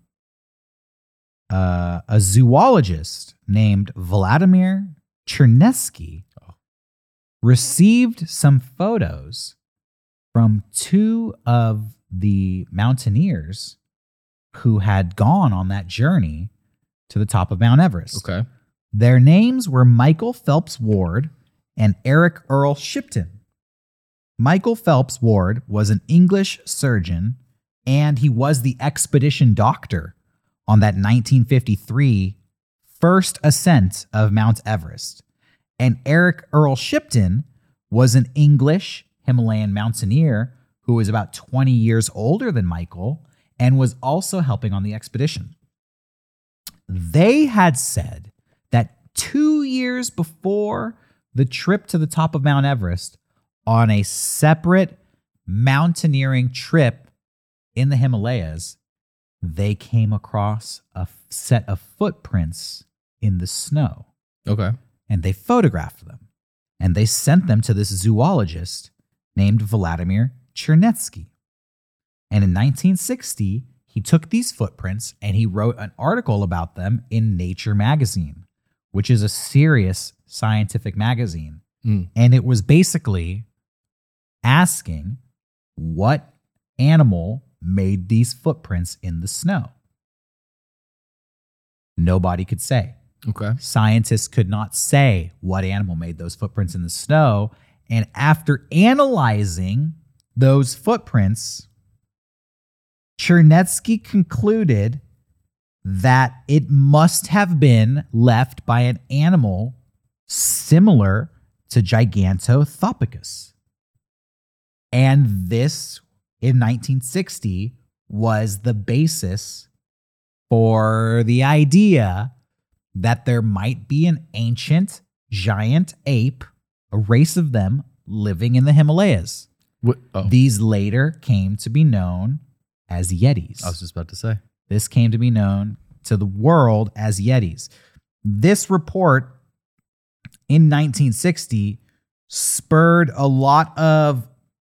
uh, a zoologist named Vladimir Chernesky received some photos from two of the mountaineers who had gone on that journey to the top of Mount Everest. Okay. Their names were Michael Phelps Ward and Eric Earle Shipton. Michael Phelps Ward was an English surgeon and he was the expedition doctor on that 1953 first ascent of Mount Everest. And Eric Earle Shipton was an English Himalayan mountaineer who was about 20 years older than Michael and was also helping on the expedition. They had said that two years before the trip to the top of Mount Everest, on a separate mountaineering trip in the Himalayas, they came across a set of footprints in the snow Okay. and they photographed them and they sent them to this zoologist named Vladimir Chernetsky. And in 1960, he took these footprints and he wrote an article about them in Nature magazine, which is a serious scientific magazine. Mm. And it was basically asking what animal made these footprints in the snow. Nobody could say. Okay. Scientists could not say what animal made those footprints in the snow. And after analyzing those footprints, Chernetsky concluded that it must have been left by an animal similar to Gigantopithecus. And this in 1960 was the basis for the idea that there might be an ancient giant ape, a race of them living in the Himalayas. What? Oh, These later came to be known as Yetis. I was just about to say. This came to be known to the world as Yetis. This report in 1960 spurred a lot of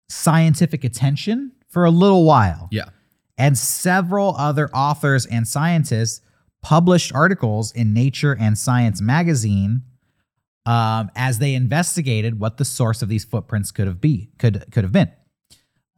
scientific attention for a little while. Yeah. And several other authors and scientists published articles in Nature and Science magazine um, as they investigated what the source of these footprints could have be could could have been.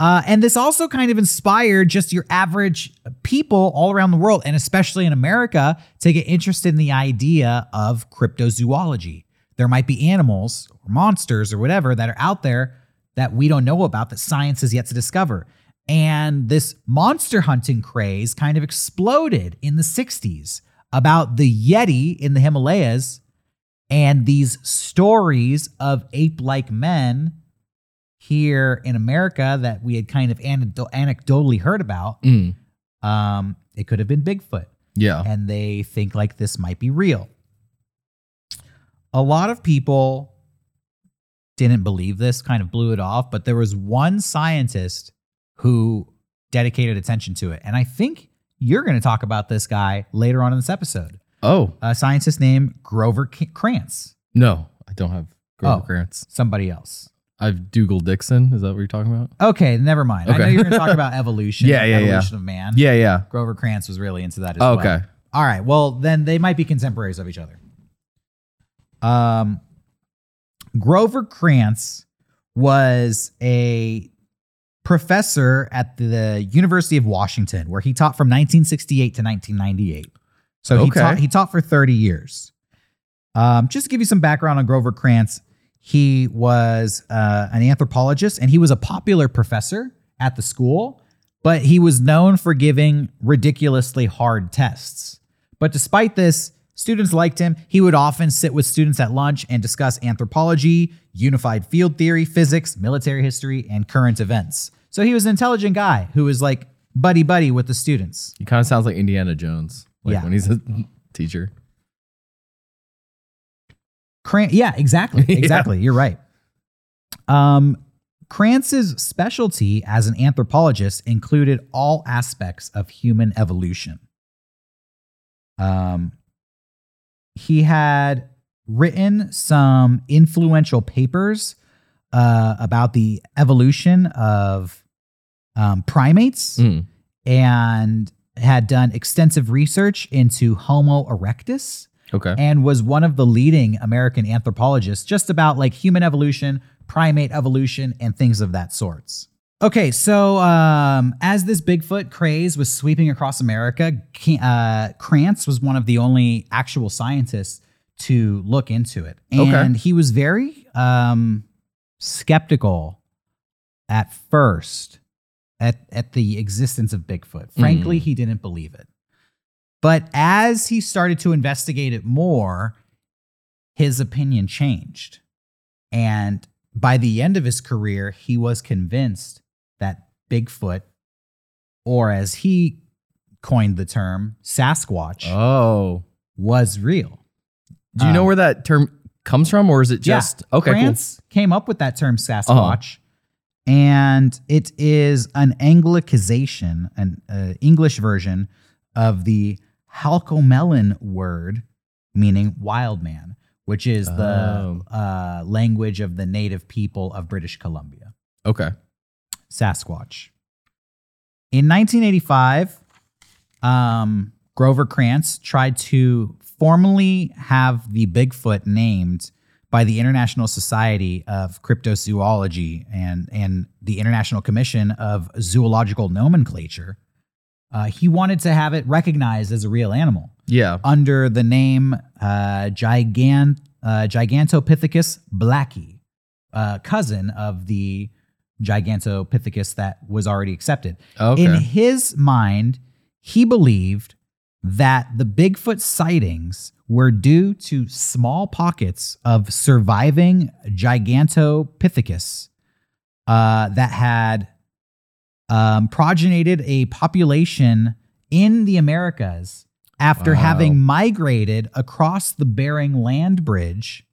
Uh, and this also kind of inspired just your average people all around the world, and especially in America, to get interested in the idea of cryptozoology. There might be animals or monsters or whatever that are out there that we don't know about that science has yet to discover. And this monster hunting craze kind of exploded in the 60s about the Yeti in the Himalayas and these stories of ape like men here in America that we had kind of anecdo- anecdotally heard about. Mm. Um, it could have been Bigfoot Yeah. and they think like this might be real. A lot of people didn't believe this, kind of blew it off, but there was one scientist who dedicated attention to it. And I think you're going to talk about this guy later on in this episode. Oh A scientist named Grover K- Krantz, no, I don't have Grover Oh. Krantz. somebody else. I've Dougal Dixon. Is that what you're talking about? Okay, never mind. I know you're going to talk about evolution. Yeah, yeah, yeah. evolution of man. Yeah, yeah. Grover Krantz was really into that as Oh, well. okay. All right. Well, then they might be contemporaries of each other. Um, Grover Krantz was a professor at the University of Washington, where he taught from 1968 to 1998. So he taught he taught for 30 years. Um, just to give you some background on Grover Krantz, he was uh, an anthropologist and he was a popular professor at the school, but he was known for giving ridiculously hard tests. But despite this, students liked him. He would often sit with students at lunch and discuss anthropology, unified field theory, physics, military history, and current events. So he was an intelligent guy who was like buddy buddy with the students. He kind of sounds like Indiana Jones. Like Yeah. when he's a teacher. Cran- yeah, exactly. Yeah. Exactly. You're right. Um, Krantz's specialty as an anthropologist included all aspects of human evolution. Um, he had written some influential papers uh, about the evolution of um, primates Mm. and had done extensive research into Homo erectus Okay. and was one of the leading American anthropologists just about like human evolution, primate evolution, and things of that sorts. Okay, so um, as this Bigfoot craze was sweeping across America, uh, Krantz was one of the only actual scientists to look into it. Okay. And he was very um, skeptical at first at, at the existence of Bigfoot. Frankly, Mm. he didn't believe it. But as he started to investigate it more, his opinion changed. And by the end of his career, he was convinced that Bigfoot, or as he coined the term, Sasquatch, Oh. was real. Do you know Um, where that term comes from, or is it Yeah. just okay? Krantz came up with that term Sasquatch, and it is an Anglicization, an uh, English version of the Halkomelem word meaning wild man, which is Oh. the uh, language of the native people of British Columbia. Okay. Sasquatch. In 1985, um, Grover Krantz tried to formally have the Bigfoot named by the International Society of Cryptozoology and, and the International Commission of Zoological Nomenclature. Uh, he wanted to have it recognized as a real animal Yeah. under the name uh, Gigant, uh, Gigantopithecus blacki, uh, cousin of the Gigantopithecus that was already accepted. Okay. In his mind, he believed that the Bigfoot sightings were due to small pockets of surviving Gigantopithecus uh, that had um, progenited a population in the Americas after Wow. having migrated across the Bering Land Bridge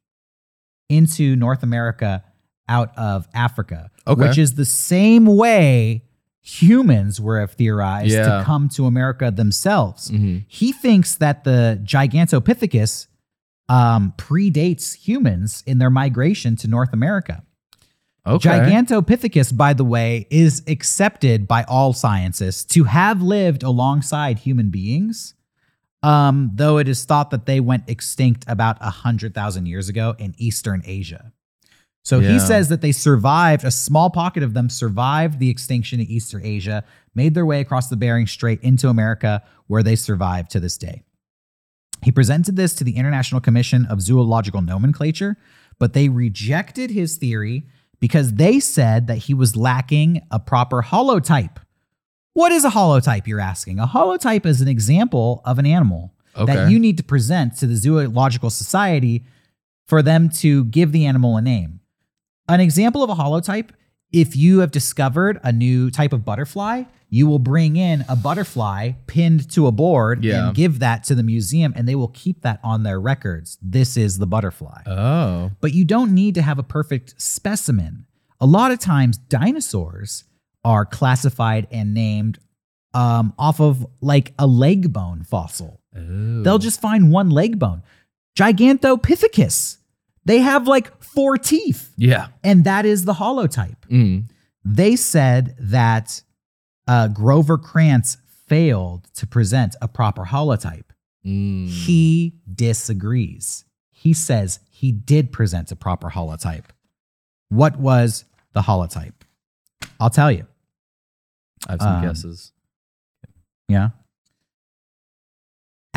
into North America out of Africa, Okay. which is the same way humans were theorized Yeah. to come to America themselves. Mhm. He thinks that the Gigantopithecus um, predates humans in their migration to North America. Okay. Gigantopithecus, by the way, is accepted by all scientists to have lived alongside human beings, um, though it is thought that they went extinct about 100,000 years ago in Eastern Asia. So Yeah. he says that they survived, a small pocket of them survived the extinction in Eastern Asia, made their way across the Bering Strait into America, where they survive to this day. He presented this to the International Commission of Zoological Nomenclature, but they rejected his theory because they said that he was lacking a proper holotype. What is a holotype, you're asking? A holotype is an example of an animal that you need to present to the Zoological Society for them to give the animal a name. An example of a holotype, if you have discovered a new type of butterfly, you will bring in a butterfly pinned to a board Yeah. and give that to the museum, and they will keep that on their records. This is the butterfly. Oh. But you don't need to have a perfect specimen. A lot of times, dinosaurs are classified and named um, off of like a leg bone fossil. Oh. They'll just find one leg bone. Gigantopithecus, they have like four teeth, Yeah. and that is the holotype. Mm. They said that uh, Grover Krantz failed to present a proper holotype. Mm. He disagrees. He says he did present a proper holotype. What was the holotype? I'll tell you. I have some um, guesses. Yeah.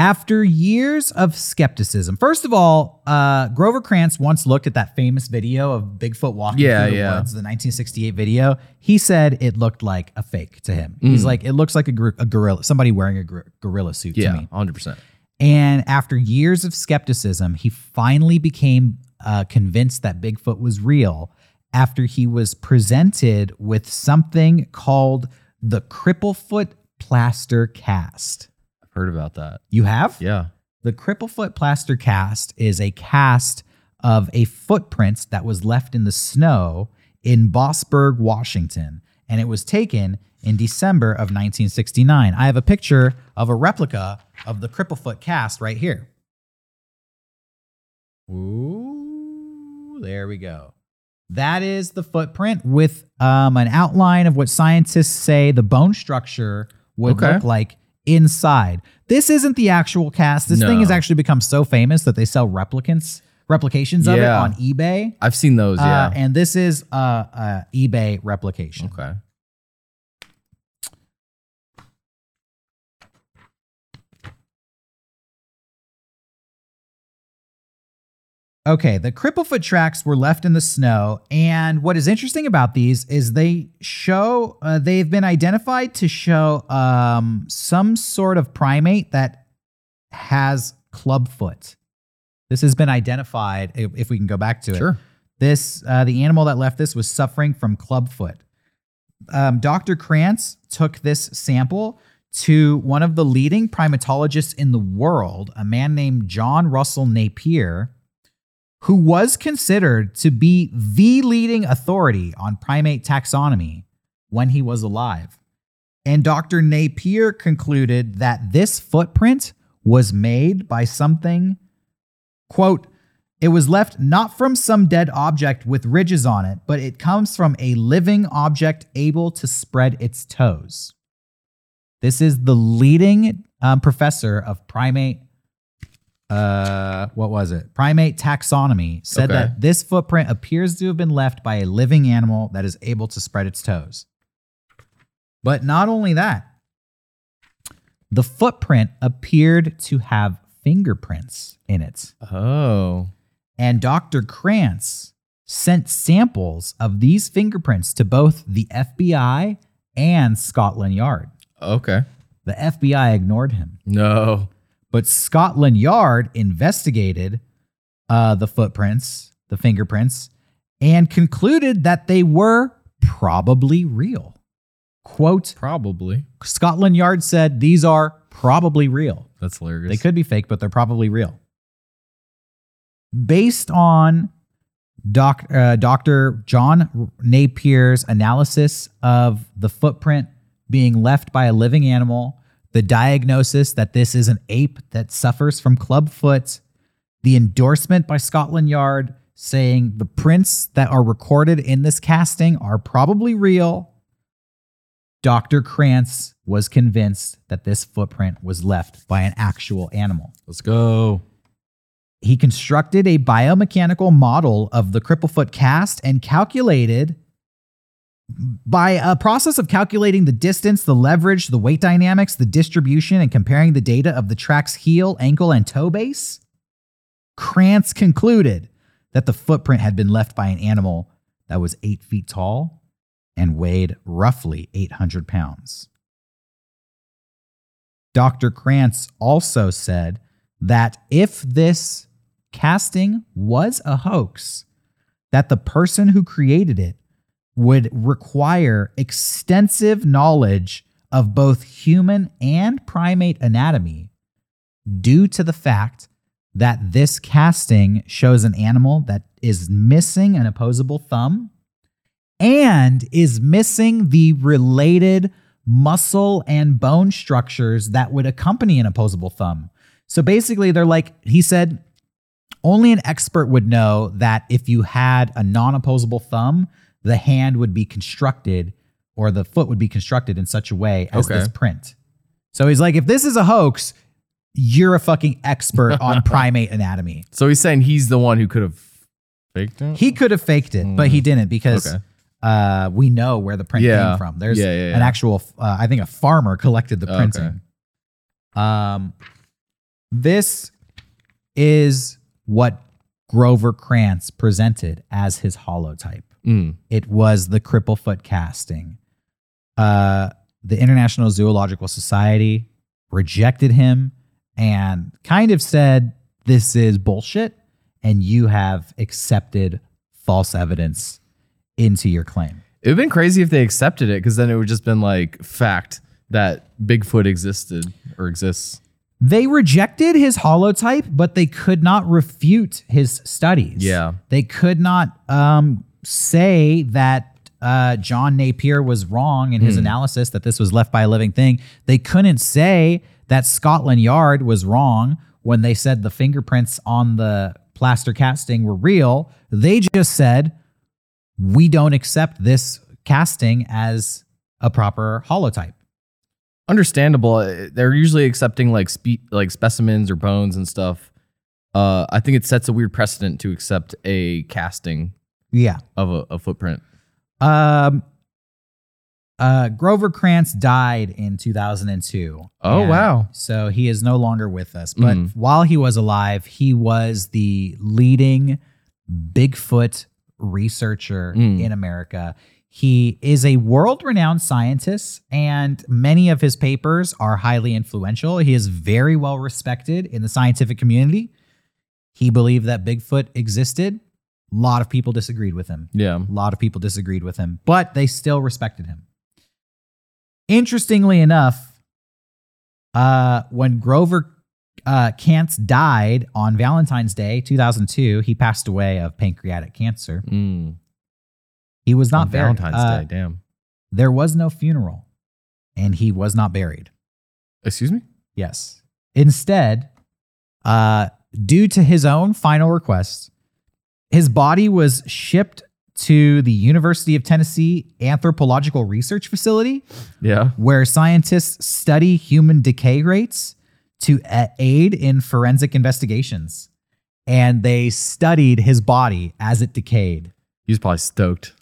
After years of skepticism, first of all, uh, Grover Krantz once looked at that famous video of Bigfoot walking Yeah, through the yeah. woods, the 1968 video. He said it looked like a fake to him. He's Mm. like, it looks like a, gor- a gorilla, somebody wearing a gor- gorilla suit to Yeah. me. Hundred percent. And after years of skepticism, he finally became uh, convinced that Bigfoot was real after he was presented with something called the Cripplefoot plaster cast. Heard about that. You have? Yeah. The Cripplefoot plaster cast is a cast of a footprint that was left in the snow in Bossburg, Washington, and it was taken in December of 1969. I have a picture of a replica of the Cripplefoot cast right here. Ooh, there we go. That is the footprint with um, an outline of what scientists say the bone structure would Okay. look like inside. This isn't the actual cast. This thing has actually become so famous that they sell replicants, replications of it Yeah. on eBay. I've seen those. Uh, Yeah. and this is a, a eBay replication. okay. Okay, the Cripplefoot tracks were left in the snow, and what is interesting about these is they show uh, they've been identified to show um, some sort of primate that has clubfoot. This has been identified. If, if we can go back to it, Sure. this uh, the animal that left this was suffering from clubfoot. Um, Dr. Krantz took this sample to one of the leading primatologists in the world, a man named John Russell Napier, who was considered to be the leading authority on primate taxonomy when he was alive. And Dr. Napier concluded that this footprint was made by something, quote, it was left not from some dead object with ridges on it, but it comes from a living object able to spread its toes. This is the leading um, professor of primate. Uh, what was it? Primate taxonomy said Okay. that this footprint appears to have been left by a living animal that is able to spread its toes. But not only that, the footprint appeared to have fingerprints in it. Oh. And Dr. Krantz sent samples of these fingerprints to both the FBI and Scotland Yard. Okay. The FBI ignored him, No. But Scotland Yard investigated uh, the footprints, the fingerprints, and concluded that they were probably real. Quote Probably. Scotland Yard said these are probably real. That's hilarious. They could be fake, but they're probably real. Based on doc, uh, Dr. John Napier's analysis of the footprint being left by a living animal, the diagnosis that this is an ape that suffers from clubfoot, the endorsement by Scotland Yard saying the prints that are recorded in this casting are probably real. Dr. Krantz was convinced that this footprint was left by an actual animal. Let's go. He constructed a biomechanical model of the cripplefoot cast and calculated by a process of calculating the distance, the leverage, the weight dynamics, the distribution, and comparing the data of the track's heel, ankle, and toe base. Krantz concluded that the footprint had been left by an animal that was eight feet tall and weighed roughly 800 pounds. Dr. Krantz also said that if this casting was a hoax, that the person who created it would require extensive knowledge of both human and primate anatomy due to the fact that this casting shows an animal that is missing an opposable thumb and is missing the related muscle and bone structures that would accompany an opposable thumb. So basically, they're like, he said, only an expert would know that if you had a non opposable thumb, the hand would be constructed or the foot would be constructed in such a way as Okay. this print. So he's like, if this is a hoax, you're a fucking expert on primate anatomy. So he's saying he's the one who could have faked it? He could have faked it, but he didn't because Okay. uh, we know where the print Yeah. came from. There's Yeah, yeah, an actual, uh, I think a farmer collected the Okay. printing. Um, this is what Grover Krantz presented as his holotype. Mm. It was the Cripplefoot casting. Uh, the International Zoological Society rejected him and kind of said, This is bullshit, and you have accepted false evidence into your claim. It would have been crazy if they accepted it because then it would just been like fact that Bigfoot existed or exists. They rejected his holotype, but they could not refute his studies. Yeah. They could not um, say that uh, John Napier was wrong in his analysis, that this was left by a living thing. They couldn't say that Scotland Yard was wrong when they said the fingerprints on the plaster casting were real. They just said, we don't accept this casting as a proper holotype. Understandable. Uh, They're usually accepting like spe- like specimens or bones and stuff. Uh, I think it sets a weird precedent to accept a casting Yeah. of a, a footprint. Um, Uh, Grover Krantz died in 2002. Oh, And wow. So he is no longer with us. But Mhm. while he was alive, he was the leading Bigfoot researcher Mm. in America. He is a world renowned scientist, and many of his papers are highly influential. He is very well respected in the scientific community. He believed that Bigfoot existed. A lot of people disagreed with him. Yeah. A lot of people disagreed with him, but they still respected him. Interestingly enough, uh, when Grover uh, Kantz died on Valentine's Day, 2002, he passed away of pancreatic cancer. Mm. He was not On buried. Valentine's Uh, Day. Damn. There was no funeral, and he was not buried. Excuse me? Yes. Instead, uh, due to his own final request, his body was shipped to the University of Tennessee Anthropological Research Facility, Yeah. where scientists study human decay rates to aid in forensic investigations. And they studied his body as it decayed. He was probably stoked.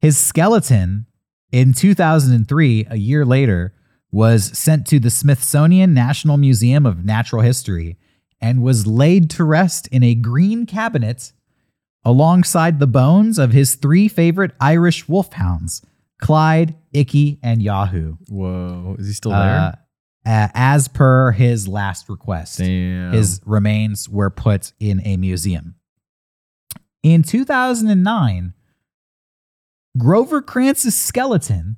His skeleton in 2003, a year later, was sent to the Smithsonian National Museum of Natural History and was laid to rest in a green cabinet alongside the bones of his three favorite Irish wolfhounds, Clyde, Icky, and Yahoo, Whoa. Is he still uh, there? a- as per his last request. Damn. His remains were put in a museum. In 2009, Grover Krantz's skeleton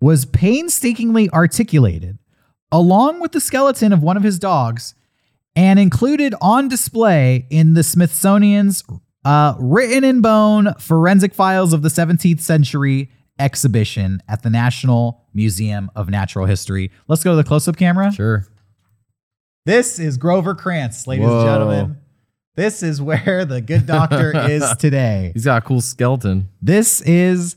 was painstakingly articulated along with the skeleton of one of his dogs and included on display in the Smithsonian's uh, Written in Bone Forensic Files of the 17th Century exhibition at the National Museum of Natural History. Let's go to the close up camera. Sure. This is Grover Krantz, ladies Whoa. and gentlemen. This is where the good doctor is today. He's got a cool skeleton. This is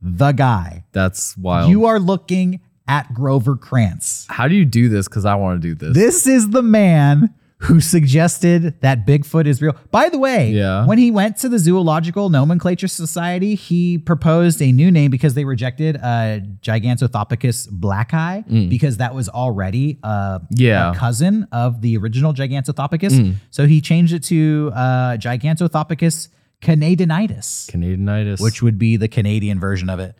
the guy. That's wild. You are looking at Grover Krantz. How do you do this? Because I want to do this. This is the man who suggested that Bigfoot is real. By the way, Yeah. when he went to the Zoological Nomenclature Society, he proposed a new name because they rejected uh, Gigantopithecus blacki because that was already Mm. Yeah. a cousin of the original Gigantopithecus. Mm. So he changed it to uh, Gigantopithecus canadianitis Canadianitis. which would be the Canadian version of it.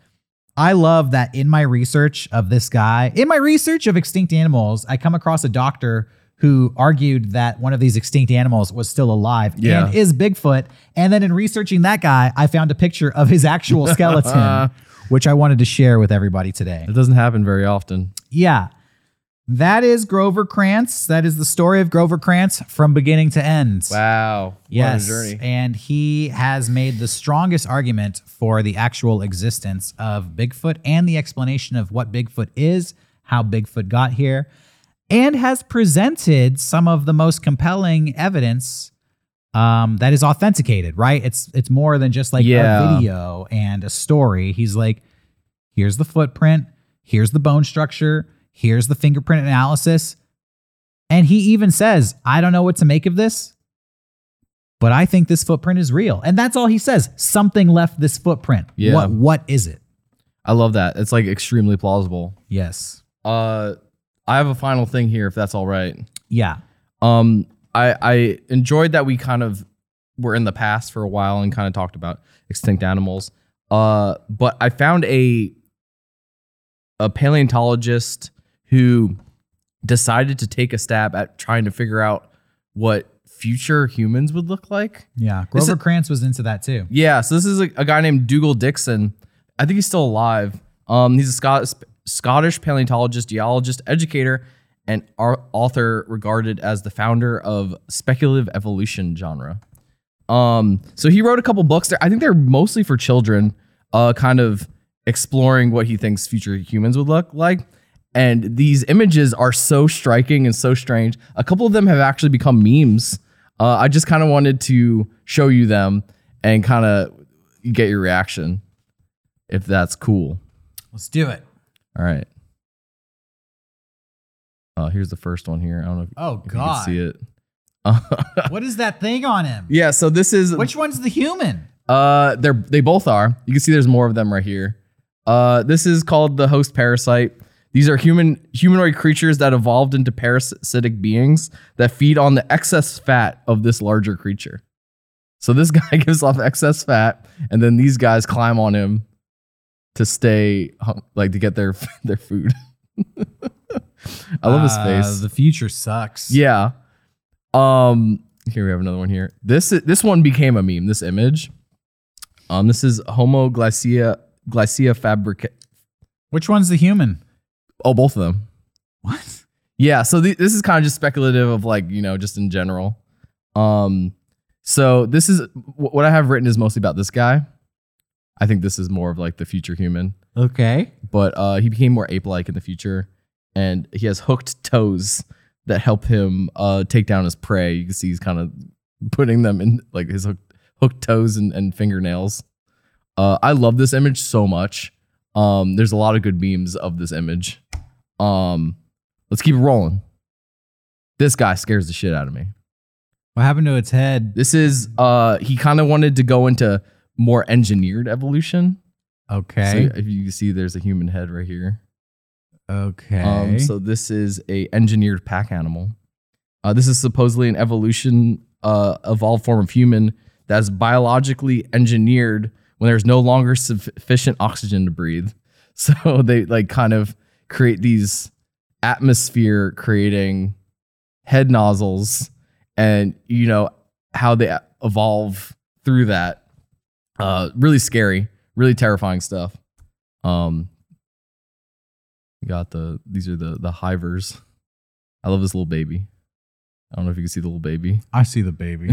I love that in my research of this guy, in my research of extinct animals, I come across a doctor who argued that one of these extinct animals was still alive Yeah. and is Bigfoot. And then in researching that guy, I found a picture of his actual skeleton, which I wanted to share with everybody today. it doesn't happen very often. Yeah. That is Grover Krantz. That is the story of Grover Krantz from beginning to end. Wow. Yes, What a journey. and he has made the strongest argument for the actual existence of Bigfoot and the explanation of what Bigfoot is, how Bigfoot got here, and has presented some of the most compelling evidence um, that is authenticated. Right? It's it's more than just like Yeah. a video and a story. He's like, here's the footprint, here's the bone structure, here's the fingerprint analysis. And he even says, I don't know what to make of this, but I think this footprint is real. And that's all he says. Something left this footprint. Yeah. What what is it? I love that. It's like extremely plausible. Yes. Uh, I have a final thing here, if that's all right. Yeah. Um, I I enjoyed that we kind of were in the past for a while and kind of talked about extinct animals. Uh, but I found a a paleontologist who decided to take a stab at trying to figure out what future humans would look like. Yeah. Grover is- Krantz was into that too. Yeah, so this is a, a guy named Dougal Dixon. I think he's still alive. Um, he's a Scot- Scottish paleontologist, geologist, educator, and author regarded as the founder of speculative evolution genre. Um, so he wrote a couple books. I think they're mostly for children, uh, kind of exploring what he thinks future humans would look like. And these images are so striking and so strange. A couple of them have actually become memes. Uh, I just kind of wanted to show you them and kind of get your reaction, if that's cool. Let's do it. All right. Uh, here's the first one here. I don't know if, Oh if you can see it. what is that thing on him? yeah, so this is Which one's the human? Uh, they're they both are. You can see there's more of them right here. Uh, this is called the host parasite. These are human humanoid creatures that evolved into parasitic beings that feed on the excess fat of this larger creature. So this guy gives off excess fat, and then these guys climb on him to stay hung- like to get their their food. I love his Uh, face. The future sucks. Yeah. Um. Here we have another one. Here. This this one became a meme. This image. Um. This is Homo glycia glycia fabrica. Which one's the human? Oh, both of them. What? Yeah. So th- this is kind of just speculative of like you know just in general. Um. So this is wh- what I have written is mostly about this guy. I think this is more of like the future human, Okay. but uh, he became more ape-like in the future, and he has hooked toes that help him uh, take down his prey. You can see he's kind of putting them in like his hooked, hooked toes and, and fingernails. Uh, I love this image so much. Um, there's a lot of good memes of this image. Um, let's keep it rolling. This guy scares the shit out of me. What happened to its head? This is uh, he kind of wanted to go into more engineered evolution. Okay. So if you see, there's a human head right here. okay. Um, so this is a engineered pack animal. Uh, this is supposedly an evolution, uh, evolved form of human that is biologically engineered when there's no longer sufficient oxygen to breathe. So they like kind of create these atmosphere creating head nozzles, and you know how they evolve through that. Uh, really scary, really terrifying stuff. Um, got the these are the the hivers. I love this little baby. I don't know if you can see the little baby. I see the baby.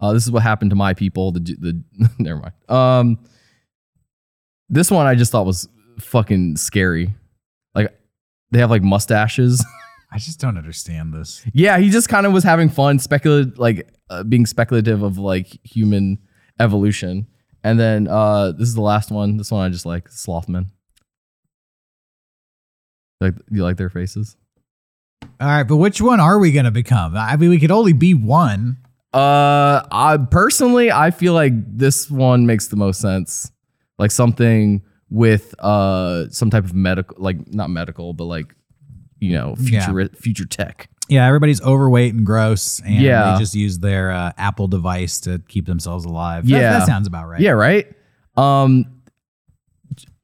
uh, this is what happened to my people. The the never mind. Um, this one I just thought was fucking scary. Like they have like mustaches. I just don't understand this. yeah, he just kind of was having fun, speculative, like uh, being speculative of like human evolution. And then uh, this is the last one. This one I just like Slothman. Like you like their faces? All right, but which one are we going to become? I mean, we could only be one. Uh, I personally, I feel like this one makes the most sense. Like something with uh some type of medical, like not medical, but like you know Yeah. future future tech. Yeah, everybody's overweight and gross, and Yeah. they just use their uh, Apple device to keep themselves alive. That- Yeah. that sounds about right. Yeah, right. Um,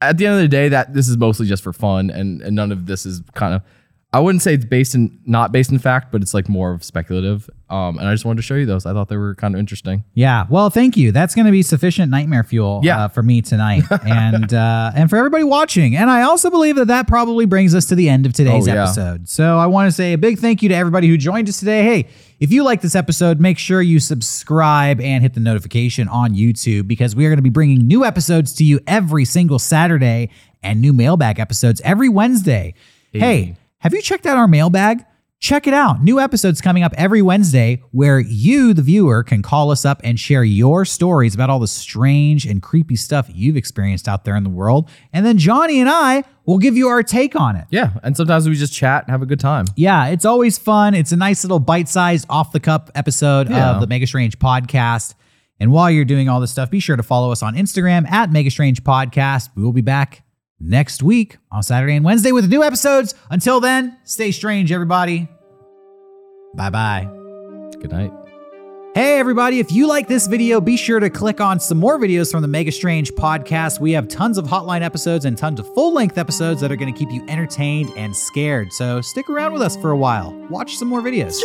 at the end of the day, that this is mostly just for fun, and and none of this is kind of. I wouldn't say it's based in not based in fact, but it's like more of speculative. Um, and I just wanted to show you those. I thought they were kind of interesting. Yeah. Well, thank you. That's going to be sufficient nightmare fuel Yeah. uh, for me tonight, and uh, and for everybody watching. And I also believe that that probably brings us to the end of today's Oh, yeah. episode. So I want to say a big thank you to everybody who joined us today. Hey, if you like this episode, make sure you subscribe and hit the notification on YouTube because we are going to be bringing new episodes to you every single Saturday and new mailbag episodes every Wednesday. hey have you checked out our mailbag? Check it out. New episodes coming up every Wednesday where you, the viewer, can call us up and share your stories about all the strange and creepy stuff you've experienced out there in the world. And then Johnny and I will give you our take on it. Yeah, and sometimes we just chat and have a good time. Yeah, it's always fun. It's a nice little bite sized, off the cup episode Yeah. of the Make It Strange podcast. And while you're doing all this stuff, be sure to follow us on Instagram at Make It Strange Podcast. We will be back next week on Saturday and Wednesday with new episodes. Until then, stay strange, everybody. Bye bye. Good night. Hey, everybody, if you like this video, be sure to click on some more videos from the Make It Strange podcast. We have tons of hotline episodes and tons of full length episodes that are going to keep you entertained and scared. So stick around with us for a while. Watch some more videos.